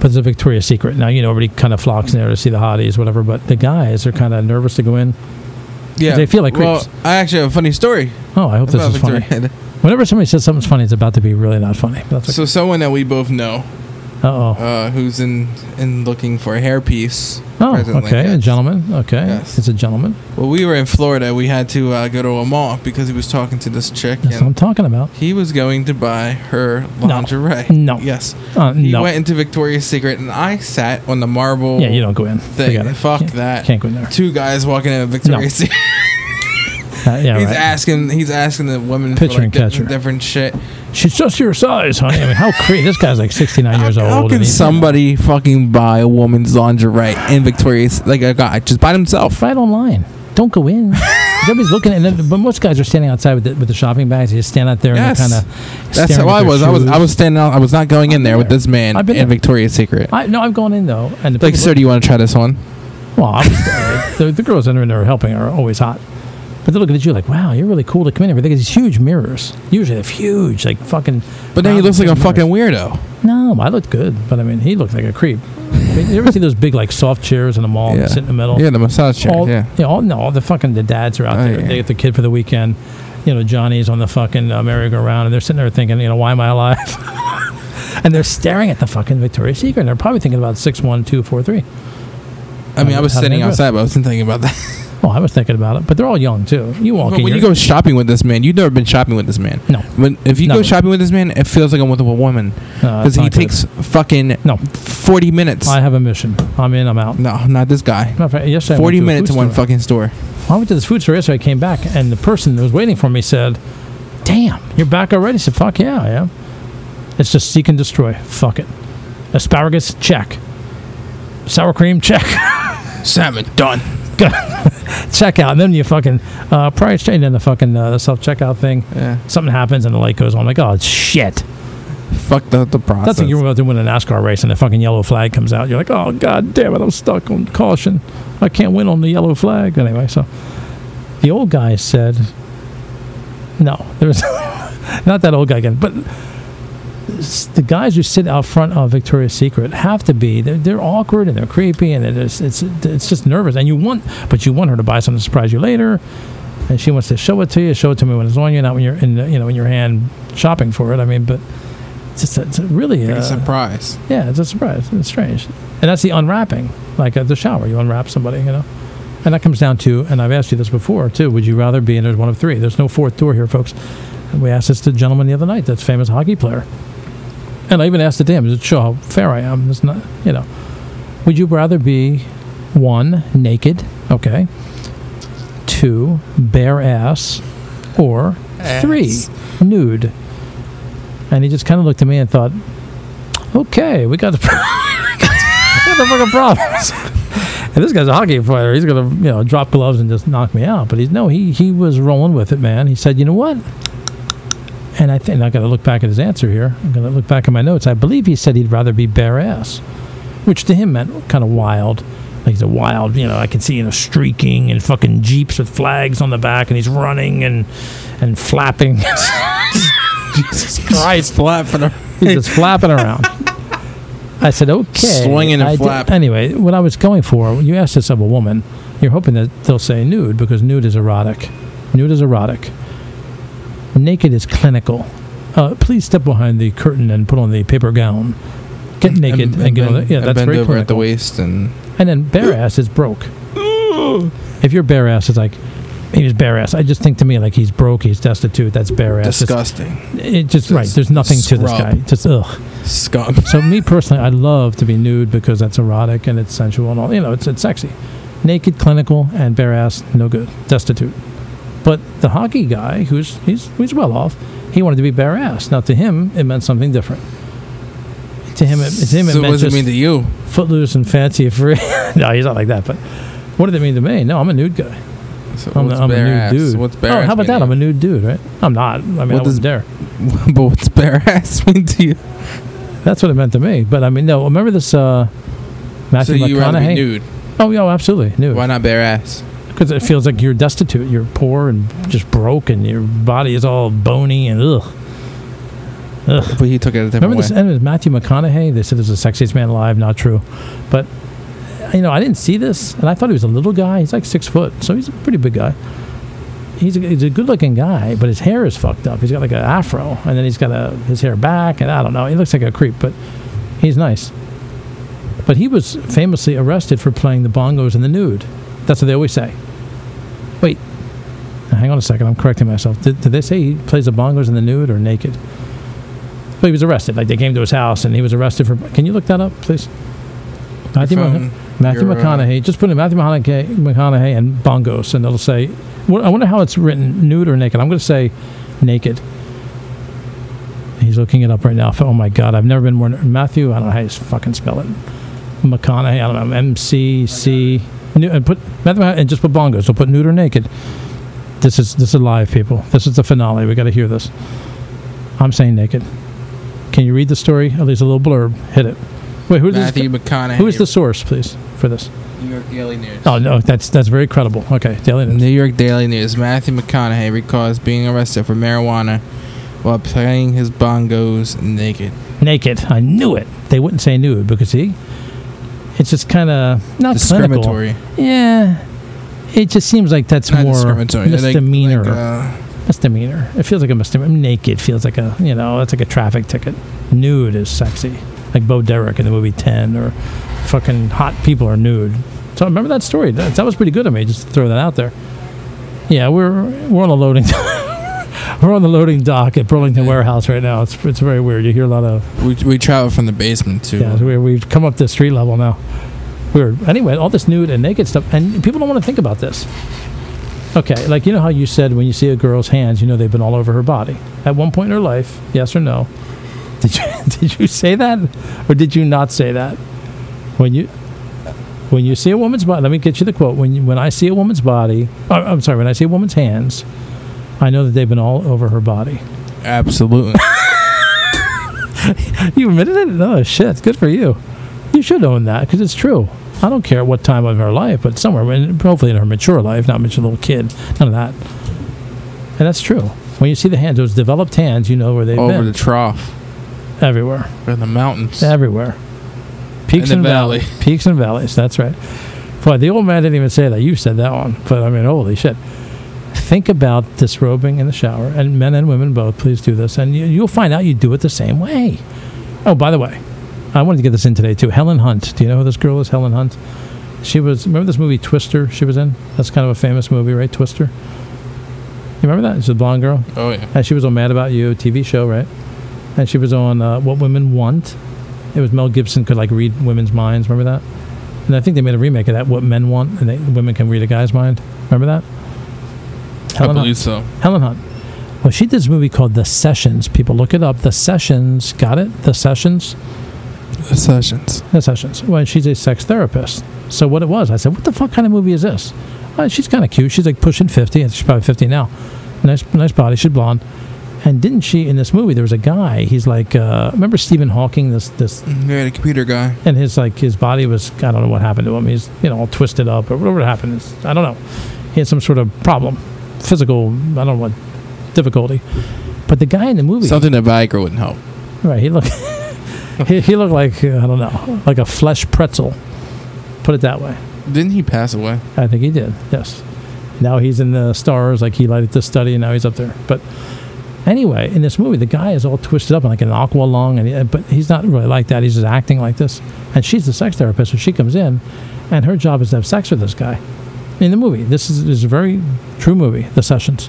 But it's a Victoria's Secret. Now you know everybody kind of flocks in there to see the hotties, whatever. But the guys are kind of nervous to go in. yeah, they feel like creeps. Well. I actually have a funny story. Oh, I hope this is funny. Whenever somebody says something's funny, it's about to be really not funny. That's So someone that we both know, uh oh. uh, who's in in looking for a hairpiece. Oh, okay, a gentleman. Okay, Yes. it's a gentleman. Well, we were in Florida. We had to uh, go to a mall because he was talking to this chick, That's what I'm talking about. he was going to buy her lingerie. No. Yes. Uh, He no. went into Victoria's Secret, and I sat on the marble. yeah, you don't go in. thing. Forget it. Fuck Can't- that. Can't go in there. Two guys walking in Victoria's Secret. Uh, yeah, he's right. asking. He's asking the women Pitcher for like and di- catcher. different shit. She's just your size, honey. I mean, how crazy. This guy's like 69 years old. how can somebody fucking buy a woman's lingerie in Victoria's like a guy just by himself? right online. Don't go in. Everybody's looking, and then, but most guys are standing outside with the, with the shopping bags. They just stand out there Yes. and kind of. That's how I was. I was I was standing out. I was not going in there with this man I've been in there. Victoria's Secret. I, no, I'm going in though, and Like, sir, do you want to try this one? Well, obviously, the, the girls in there helping are always hot. But they're looking at you like, wow, you're really cool to come in here. They got these huge mirrors. Usually they're huge, like fucking. But then he looks like a mirrors. fucking weirdo. No, I looked good, but I mean, he looked like a creep. I mean, you ever see those big like soft chairs in the mall? Yeah. Sit in the middle. Yeah, the massage chair. all, yeah. all, no, all the fucking the dads are out Oh, there. yeah. They get the kid for the weekend. You know, Johnny's on the fucking uh, merry-go-round, and they're sitting there thinking, you know, why am I alive? and they're staring at the fucking Victoria's Secret, and they're probably thinking about six one two four three. I mean, I was sitting outside, but I wasn't thinking about that. Well, I was thinking about it, but they're all young too. You walk But in, when you you're- go shopping with this man, you've never been shopping with this man. no, When if you go shopping with this man, it feels like I'm with a woman uh, because it's he not good. takes fucking No. forty minutes. I have a mission. I'm in. I'm out. no, not this guy. Matter of fact, yesterday I went Forty to a minutes food in one store. fucking store. I went to this food store yesterday. I came back, and the person that was waiting for me said, "Damn, you're back already." I said, "Fuck yeah, I am." It's just seek and destroy. Fuck it. Asparagus, check. Sour cream, check. Salmon done. check out. And then you fucking uh, price change in the fucking uh, self checkout thing. Yeah. Something happens and the light goes on. I'm like, oh shit. Fuck the the process. That's like you're about to win a NASCAR race and the fucking yellow flag comes out. You're like, oh god damn it, I'm stuck on caution. I can't win on the yellow flag. Anyway, so the old guy said, no, there's not that old guy again, but the guys who sit out front of Victoria's Secret have to be. They're, they're awkward and they're creepy and they're it's it's just nervous. And you want, but you want her to buy something to surprise you later. And she wants to show it to you. Show it to me when it's on you, not when you're in, the, you know, in your hand shopping for it. I mean, but it's just it's a really Big uh, surprise. yeah, it's a surprise. It's strange. And that's the unwrapping, like at the shower. You unwrap somebody, you know? And that comes down to, and I've asked you this before too, would you rather be, and there's one of three, there's no fourth door here, folks. And we asked this to the gentleman the other night, that's famous hockey player. And I even asked the to show how fair I am. It's not, you know. Would you rather be one, naked, okay? Two, bare ass, or three, nude? And he just kind of looked at me and thought, okay, we got the, we got the fucking problems. and this guy's a hockey player. He's gonna, you know, drop gloves and just knock me out. But he's no, he he was rolling with it, man. He said, you know what? And I think I got to look back at his answer here. I'm gonna look back at my notes. I believe he said he'd rather be bare ass, which to him meant kind of wild. Like he's a wild, you know. I can see you know streaking and fucking jeeps with flags on the back, and he's running and and flapping. Jesus Christ! Flapping. He's just flapping around. I said, okay. Swinging and I did- flapping. Anyway, what I was going for, you asked this of a woman, you're hoping that they'll say nude because nude is erotic. Nude is erotic. Naked is clinical. Uh, please step behind the curtain and put on the paper gown. Get naked and, get on the. Yeah, that's bend very over at the waist and And then bare ass is broke. if you're bare ass, it's like he's bare ass. I just think to me like he's broke, he's destitute. That's bare ass. It's- disgusting. It just right. There's nothing to this Scrub. guy. Just ugh. Scum. So me personally, I love to be nude because that's erotic and it's sensual and all. You know, it's it's sexy. Naked, clinical, and bare ass, no good. Destitute. But the hockey guy, who's he's he's well off, he wanted to be bare ass. Now to him, it meant something different. to him, it, to him, it so what meant does it mean to you? footloose and fancy free. no, he's not like that. But what did it mean to me? No, I'm a nude guy. So I'm, what's I'm a nude ass? dude. What's bare oh, how about that? I'm a nude dude, right? I'm not. I mean, I What does- wasn't there. but what's bare ass mean to you? That's what it meant to me. But I mean, no. Remember this uh, Matthew so you rather be McConaughey? nude? Oh, yeah, absolutely nude. Why not bare ass? Because it feels like you're destitute. You're poor and just broke, and your body is all bony and ugh. Ugh. But he took it a different Remember way. this? And it was Matthew McConaughey. They said this is the sexiest man alive. Not true, but uh, you know I didn't see this, and I thought he was a little guy. He's like six foot, so he's a pretty big guy. He's a, he's a good looking guy, but his hair is fucked up. He's got like an afro, and then he's got a his hair back, and I don't know. He looks like a creep, but he's nice. But he was famously arrested for playing the bongos in the nude. That's what they always say. Hang on a second. I'm correcting myself. Did, did they say he plays the bongos in the nude or naked? But he was arrested. Like they came to his house and he was arrested for. Can you look that up, please? Matthew, phone, Mc- Matthew uh, McConaughey. Just put in Matthew McConaughey, McConaughey and bongos, and it'll say. I wonder how it's written, nude or naked. I'm going to say naked. He's looking it up right now. Oh my God, I've never been more. Matthew, I don't know how you fucking spell it. McConaughey, I don't know. M C C. And put Matthew and just put bongos. So put nude or naked. This is this is live, people. This is the finale. We got to hear this. I'm saying naked. Can you read the story? At least a little blurb. Hit it. Wait, who Matthew is McConaughey. who is the source, please, for this? New York Daily News. Oh no, that's that's very credible. Okay, Daily News. New York Daily News. Matthew McConaughey recalls being arrested for marijuana while playing his bongos naked. Naked. I knew it. They wouldn't say nude because see, it's just kind of not clinical. Discriminatory. Yeah, it just seems like that's Not more discriminatory. Like- misdemeanor. like, uh, misdemeanor. It feels like a misdemeanor. Naked feels like a you know that's like a traffic ticket. Nude is sexy, like Bo Derek in the movie Ten, or fucking hot people are nude. So I remember that story. That, that was pretty good of me. Just to throw that out there. Yeah, we're we're on the loading. we're on the loading dock at Burlington Warehouse right now. It's it's very weird. You hear a lot of we, we travel from the basement too. yeah. We, we've come up to street level now. Weird. Anyway, all this nude and naked stuff, and people don't want to think about this. Okay, like you know how you said when you see a girl's hands, you know they've been all over her body at one point in her life. Yes or no? Did you did you say that, or did you not say that? When you when you see a woman's body, let me get you the quote. When you, when I see a woman's body, oh, I'm sorry, when I see a woman's hands, I know that they've been all over her body. Absolutely. You admitted it? Oh shit! Good for you. You should own that because it's true. I don't care what time of her life, but somewhere, hopefully in her mature life, not mature little kid, none of that. And that's true. When you see the hands, those developed hands, you know where they've Over been. the trough. everywhere, In the mountains. everywhere. Peaks In and the valleys. valley. Peaks and valleys. That's right. Boy, the old man didn't even say that. You said that one. But I mean, holy shit. Think about disrobing in the shower, and men and women both. Please do this, and you, you'll find out you do it the same way. Oh, by the way, I wanted to get this in today too. Helen Hunt. Do you know who this girl is? Helen Hunt. She was. Remember this movie Twister? She was in. That's kind of a famous movie, right? Twister. You remember that? She's a blonde girl, Oh yeah. and she was on Mad About You TV show, right? And she was on uh, What Women Want. It was Mel Gibson could like read women's minds. Remember that? And I think they made a remake of that. What Men Want, and they, women can read a guy's mind. Remember that? I Helen Hunt. believe so. Helen Hunt. Well, she did this movie called The Sessions. People look it up. The Sessions. Got it? The Sessions. The sessions. The Sessions. Well, she's a sex therapist. So what it was, I said, what the fuck kind of movie is this? Uh, she's kind of cute. She's like pushing fifty. and She's probably fifty now. Nice, nice body. She's blonde. And didn't she in this movie? There was a guy. He's like, uh, remember Stephen Hawking? This this Yeah, the computer guy. and his like his body was I don't know what happened to him. He's you know all twisted up or whatever happened. It's, I don't know. He had some sort of problem, physical. I don't know what difficulty. But the guy in the movie, Something that Viagra wouldn't help. right? He looked he, he looked like I don't know, like a flesh pretzel. Put it that way. Didn't he pass away? I think he did. Yes. Now he's in the stars, like he lighted the study, and now he's up there. But anyway, in this movie, the guy is all twisted up and like an aqua lung, and but he's not really like that. He's just acting like this. And she's the sex therapist, so she comes in, and her job is to have sex with this guy. In the movie, this is, is a very true movie, The Sessions.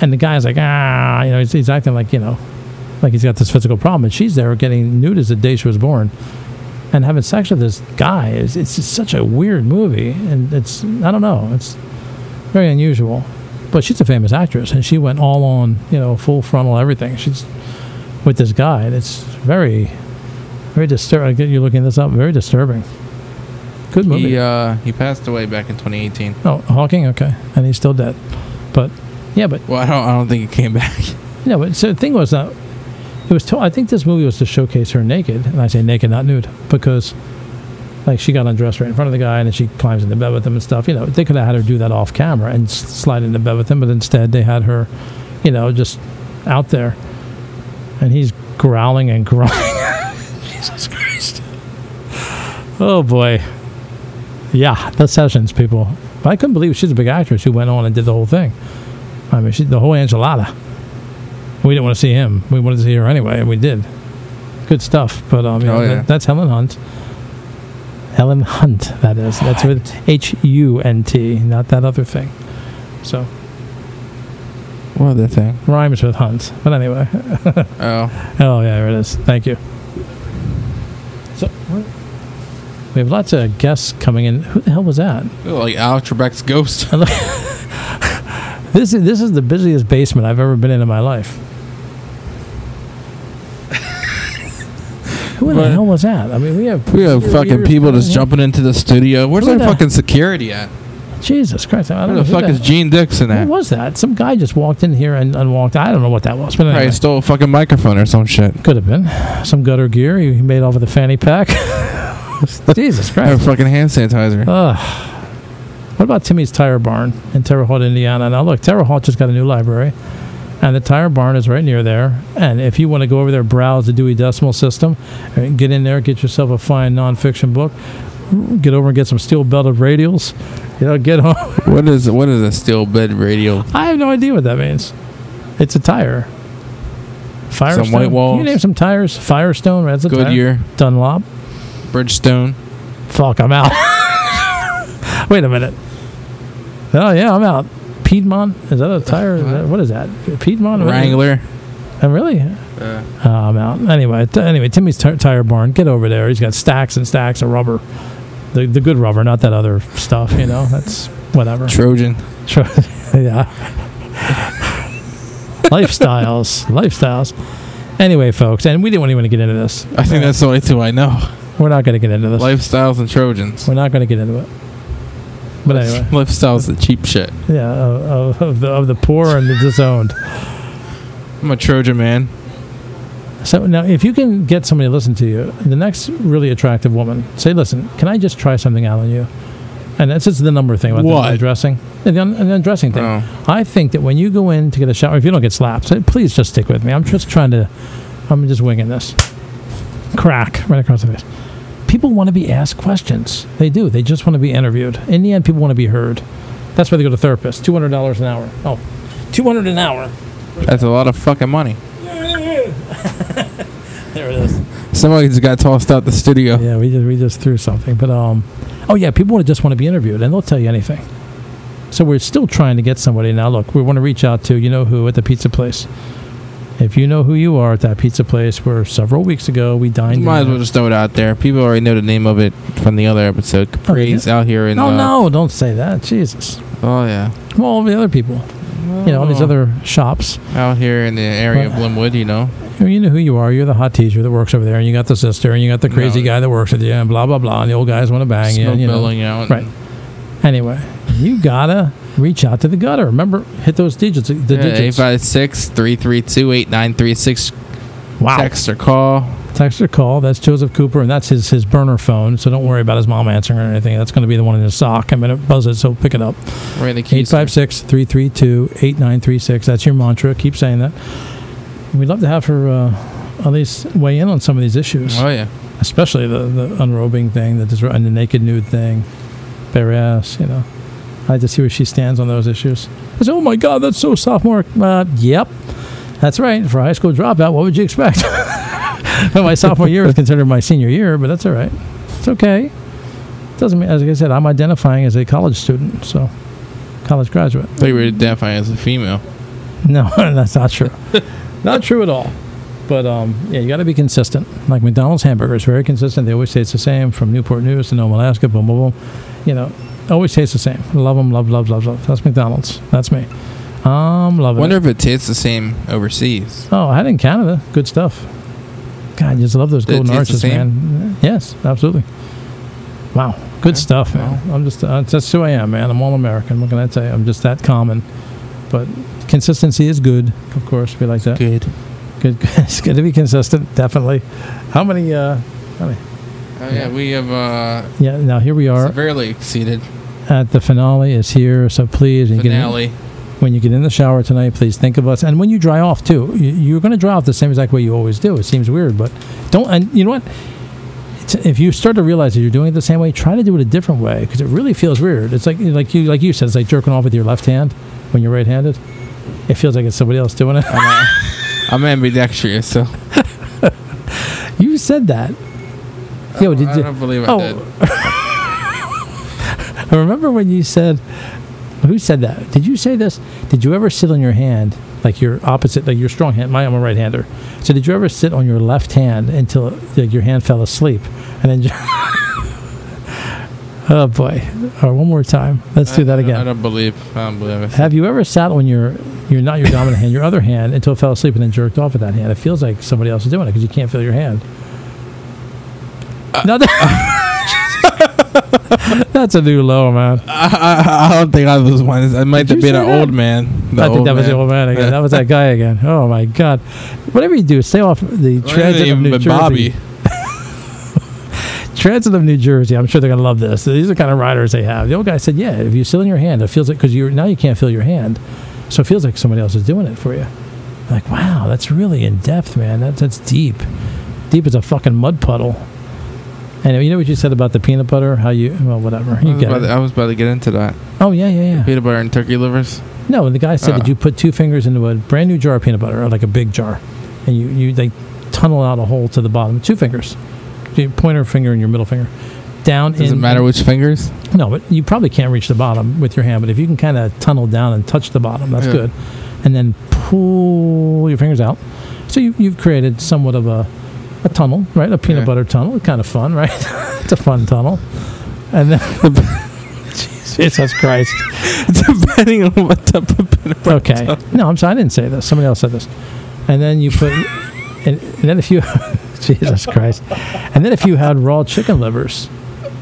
And the guy's like, ah, you know, he's, he's acting like you know, like he's got this physical problem, and she's there getting nude as the day she was born and having sex with this guy is it's just such a weird movie and it's I don't know it's very unusual but she's a famous actress and she went all on you know full frontal everything she's with this guy and it's very Very disturbing. I get you looking this up. Very disturbing. Good movie. He uh, he passed away back in 2018. oh, Hawking. Okay, and he's still dead. But yeah, but Well, I don't I don't think he came back. no. But so the thing was that it was. To, I think this movie was to showcase her naked, and I say naked, not nude, because like she got undressed right in front of the guy, and then she climbs into bed with him and stuff. You know, they could have had her do that off camera and slide into bed with him, but instead they had her, you know, just out there, and he's growling and growling. Jesus Christ. Oh boy. Yeah, the sessions, people. But I couldn't believe she's a big actress who went on and did the whole thing. I mean, she the whole enchilada. We didn't want to see him. We wanted to see her anyway, and we did. Good stuff. But um, you Oh, know, yeah. that, that's Helen Hunt. Helen Hunt, that is. That's with H U N T, not that other thing. So What other thing? rhymes with Hunt. But anyway. Oh, Oh yeah, there it is. Thank you. So we have lots of guests coming in. Who the hell was that? like Alex Trebek's ghost. This is this is the busiest basement I've ever been in in my life. Who the hell was that? I mean, we have We have fucking people just in. jumping into the studio. Where's Who our the- fucking security at? Jesus Christ! I don't Where know the who fuck that- is Gene Dixon Who at? was that? Some guy just walked in here and, and walked. I don't know what that was, but anyway, Probably stole a fucking microphone or some shit. could have been some gutter gear he he made off of the fanny pack. Jesus I have Christ! fucking hand sanitizer. Ugh. What about Timmy's Tire Barn in Terre Haute, Indiana? Now, look, Terre Haute just got a new library, and the Tire Barn is right near there. And if you want to go over there, browse the Dewey Decimal System, uh, get in there, get yourself a fine nonfiction book, get over and get some steel belted radials. You know, get home. What is what is a steel bed radio? I have no idea what that means. It's a tire. Firestone. Some white Can walls. you name some tires? Firestone. That's a tire. Goodyear, Dunlop. Bridgestone. Fuck, I'm out. Wait a minute. Oh yeah, I'm out. Piedmont is that a tire? Is that- what is that? Piedmont What is it? Wrangler. Oh, really? Uh, Oh, I'm out. Anyway, t- anyway, Timmy's t- tire barn. Get over there. He's got stacks and stacks of rubber. The the good rubber, not that other stuff. You know, that's whatever. Trojan. Tr- yeah. lifestyles, lifestyles. Anyway, folks, and we didn't even want to get into this. I think that's the only two I know. We're not going to get into this. Lifestyles and Trojans. We're not going to get into it. But anyway, Lifestyles the cheap shit. yeah, of, of, of the of the poor and the disowned. I'm a Trojan man. So now, if you can get somebody to listen to you, the next really attractive woman, say, "Listen, can I just try something out on you?" And that's just the number thing about What? the undressing, the, un- the undressing thing. Oh. I think that when you go in to get a shower, if you don't get slapped, say, please just stick with me. I'm just trying to, I'm just winging this. Crack right across the face. People want to be asked questions. They do. They just want to be interviewed. In the end, people want to be heard. That's why they go to therapists. Two hundred dollars an hour. Oh, 200 an hour. That's a lot of fucking money. There it is. Somebody just got tossed out the studio. Yeah, we just we just threw something, but um, oh yeah, people want to just want to be interviewed, and they'll tell you anything. So we're still trying to get somebody now. Look, we want to reach out to you know who at the pizza place. If you know who you are at that pizza place, where several weeks ago we dined. Might as well just throw it out there. People already know the name of it from the other episode. Capri's out here in. No, uh, no, don't say that. Jesus. Oh yeah. Well, all the other people, you know, all these Oh. other shops. out here in the area of Glenwood. You know. You know who you are. You're the hot teacher that works over there, and you got the sister, and you got the crazy No. guy that works with you, and blah blah blah. And the old guys want to bang you. Smoke You know. out. Right. Anyway, you gotta reach out to the gutter. Remember, hit those digits. The Yeah, digits. 856 332 8936. Wow. Text or call. Text or call. That's Joseph Cooper, and that's his his burner phone. So don't worry about his mom answering or anything. That's going to be the one in his sock. I'm going to buzz it, so pick it up. Right in the keys. 856 332 8936. That's your mantra. Keep saying that. We'd love to have her uh, at least weigh in on some of these issues, Oh, yeah. especially the, the unrobing thing, the, and the naked nude thing, bare ass, you know. Like to see where she stands on those issues. I said, oh my God, that's so sophomore. Uh, yep. That's right. For a high school dropout, what would you expect? my sophomore year is considered my senior year, but that's all right. It's okay. Doesn't mean, as I said, I'm identifying as a college student, so college graduate. I thought you were identifying as a female. No, that's not true. not true at all. But um, yeah, you got to be consistent. Like McDonald's hamburger hamburgers, very consistent. They always say it's the same from Newport News to Nome, Alaska. Boom, boom, boom. You know, always tastes the same. Love them, love, love, love, love. That's McDonald's. That's me. I'm loving wonder it. if it tastes the same overseas. Oh, I had it in Canada. Good stuff. God, I just love those golden arches, man. Yes, absolutely. Wow, good stuff, man. I'm just uh, that's who I am, man. I'm all American. What can I tell you? I'm just that common. But consistency is good, of course. We like that. Good. Good. it's good to be consistent, definitely. How many? uh how many? Oh yeah, we have uh, Yeah. Now here we are severely exceeded at the finale. Is here, so please, when you, get in, finale. when you get in the shower tonight, please think of us. And when you dry off too, you, you're going to dry off the same exact way you always do. It seems weird, but don't. And you know what? It's, if you start to realize that you're doing it the same way, try to do it a different way because it really feels weird. It's like like you like you said, it's like jerking off with your left hand when you're right-handed. It feels like it's somebody else doing it. I'm ambidextrous, so you said that. Yo, oh, did I you? don't believe I Oh. did. I remember when you said, "Who said that?" Did you say this? Did you ever sit on your hand, like your opposite, like your strong hand? My, I'm a right-hander. So did you ever sit on your left hand until like, your hand fell asleep, and then? Oh boy! All right, one more time. Let's do that I don't- I again. don't believe. I don't believe it. Have you ever sat on your your not your dominant hand, your other hand until it fell asleep, and then jerked off with that hand? It feels like somebody else is doing it because you can't feel your hand. Uh, no, that- uh, that's a new low, man. I, I, I don't think I was one. I might have been an that? old man. The I think that was the old man again. That was that guy again. Oh my god! Whatever you do, stay off the transit of New Jersey. Bobby. Transit of New Jersey. I'm sure they're gonna love this. These are the kind of riders they have. The old guy said, "Yeah, if you sit in your hand, it feels like because you're now you can't feel your hand, so it feels like somebody else is doing it for you." Like, wow, that's really in depth, man. That, that's deep. Deep as a fucking mud puddle. And you know what you said about the peanut butter? How you well, whatever. I was, get about it. to, I was about to get into that. Oh yeah, yeah, yeah. Peanut butter and turkey livers. No, and the guy said Uh. that you put two fingers into a brand new jar of peanut butter, or like a big jar, and you you like tunnel out a hole to the bottom. Two fingers, your pointer finger and your middle finger, down. Does it matter which fingers? No, but you probably can't reach the bottom with your hand. But if you can kind of tunnel down and touch the bottom, that's Yeah. good. And then pull your fingers out. So you, you've created somewhat of a a tunnel, right? A peanut Yeah. butter tunnel. Kind of fun, right? it's a fun tunnel. And then. Jesus Christ. Depending on what type of peanut butter. Okay. No, I'm sorry. I didn't say this. Somebody else said this. And then you put, and, and then if you, Jesus Christ, and then if you had raw chicken livers,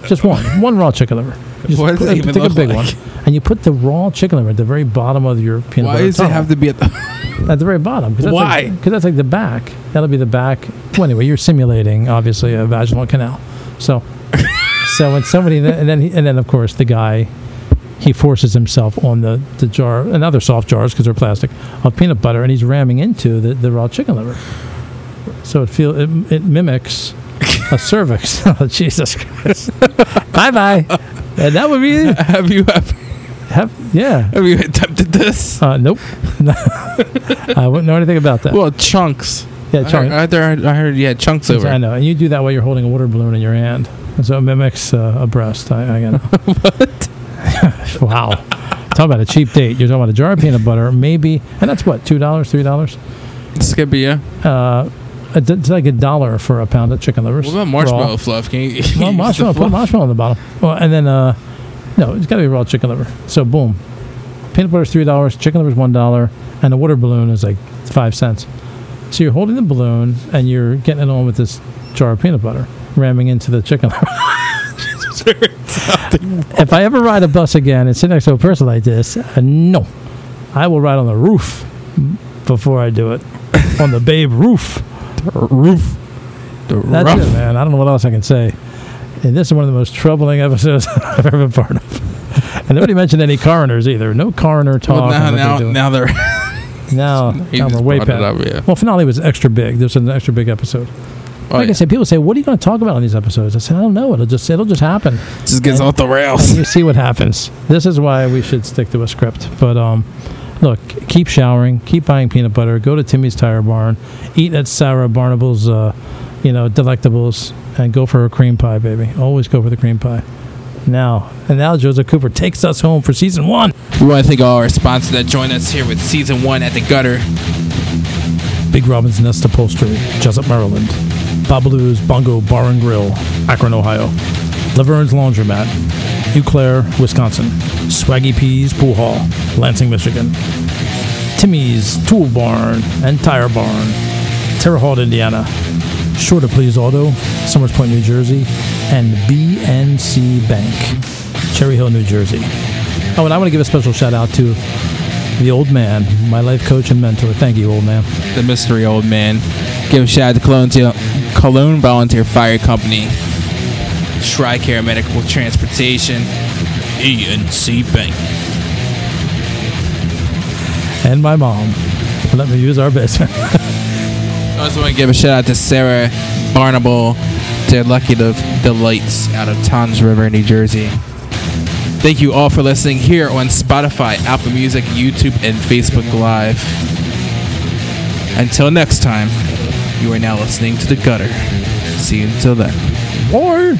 just one, one raw chicken liver. You Just put- take a big like? one, and you put the raw chicken liver at the very bottom of your peanut Why butter Why does it have to be at the? at the very bottom? Cause Why? Because that's like the back. That'll be the back. Well, anyway, you're simulating obviously a vaginal canal. So, so when somebody and then and then of course the guy he forces himself on the, the jar and other soft jars because they're plastic of peanut butter and he's ramming into the, the raw chicken liver so it feel it, it mimics a cervix. Oh jesus christ. Bye bye and that would be have you ever? have yeah. Have you attempted this? uh, nope. I wouldn't know anything about that. Well, chunks. yeah I heard, Charlie, I heard, I heard had chunks over. i know. And you do that while you're holding a water balloon in your hand. And so it mimics uh, a breast. I, I get it. Wow. Talk about a cheap date. You're talking about a jar of peanut butter. Maybe and that's what two dollars three dollars? Skippy, yeah. uh, it's like a dollar for a pound of chicken livers. What about raw. marshmallow fluff? Can you? Well, marshmallow, the put marshmallow on the bottom. Well, and then, uh, no, it's got to be raw chicken liver. So, boom. Peanut butter is $3, chicken liver is $1, and a water balloon is like 5 cents. So, you're holding the balloon and you're getting it on with this jar of peanut butter, ramming into the chicken liver. if I ever ride a bus again and sit next to a person like this, uh, no, I will ride on the roof before I do it. on the babe roof. Roof. The That's rough. it, man. I don't know what else I can say. And this is one of the most troubling episodes I've ever been part of. And nobody mentioned any coroners either. No coroner talk. Well, now, now, they're now they're. now, now we're way past. up, yeah. Well, finale was extra big. This was an extra big episode. Oh, like yeah. I said, people say, "What are you going to talk about on these episodes?" I said, "I don't know. It'll just it'll just happen." just gets and- off the rails. you see what happens. This is why we should stick to a script. But um, look, keep showering, keep buying peanut butter, go to Timmy's Tire Barn, eat at Sarah Barnable's, uh, you know, delectables, and go for a cream pie, baby. Always go for the cream pie. Now, and now Joseph Cooper takes us home for season one. We want to thank all our sponsors that joined us here with season one at the gutter. Big Robin's Nest Upholstery, Jessup, Maryland. Babaloo's Bongo Bar and Grill, Akron, Ohio. Laverne's Laundromat, Eau Claire, Wisconsin. Swaggy Peas Pool Hall, Lansing, Michigan. Timmy's Tool Barn and Tire Barn, Terre Haute, Indiana. Sure to Please Auto, Somers Point, New Jersey, and BNC Bank, Cherry Hill, New Jersey. Oh, and I want to give a special shout out to the old man, my life coach and mentor. Thank you, old man. The mystery old man. Give a shout out to Cologne, to Cologne Volunteer Fire Company, Tricare Medical Transportation, ENC Bank. And my mom. Let me use our basement. I also want to give a shout out to Sarah Barnable, to Lucky the Delights out of Toms River, New Jersey. Thank you all for listening here on Spotify, Apple Music, YouTube, and Facebook Live. Until next time, you are now listening to The Gutter. See you until then. Boy.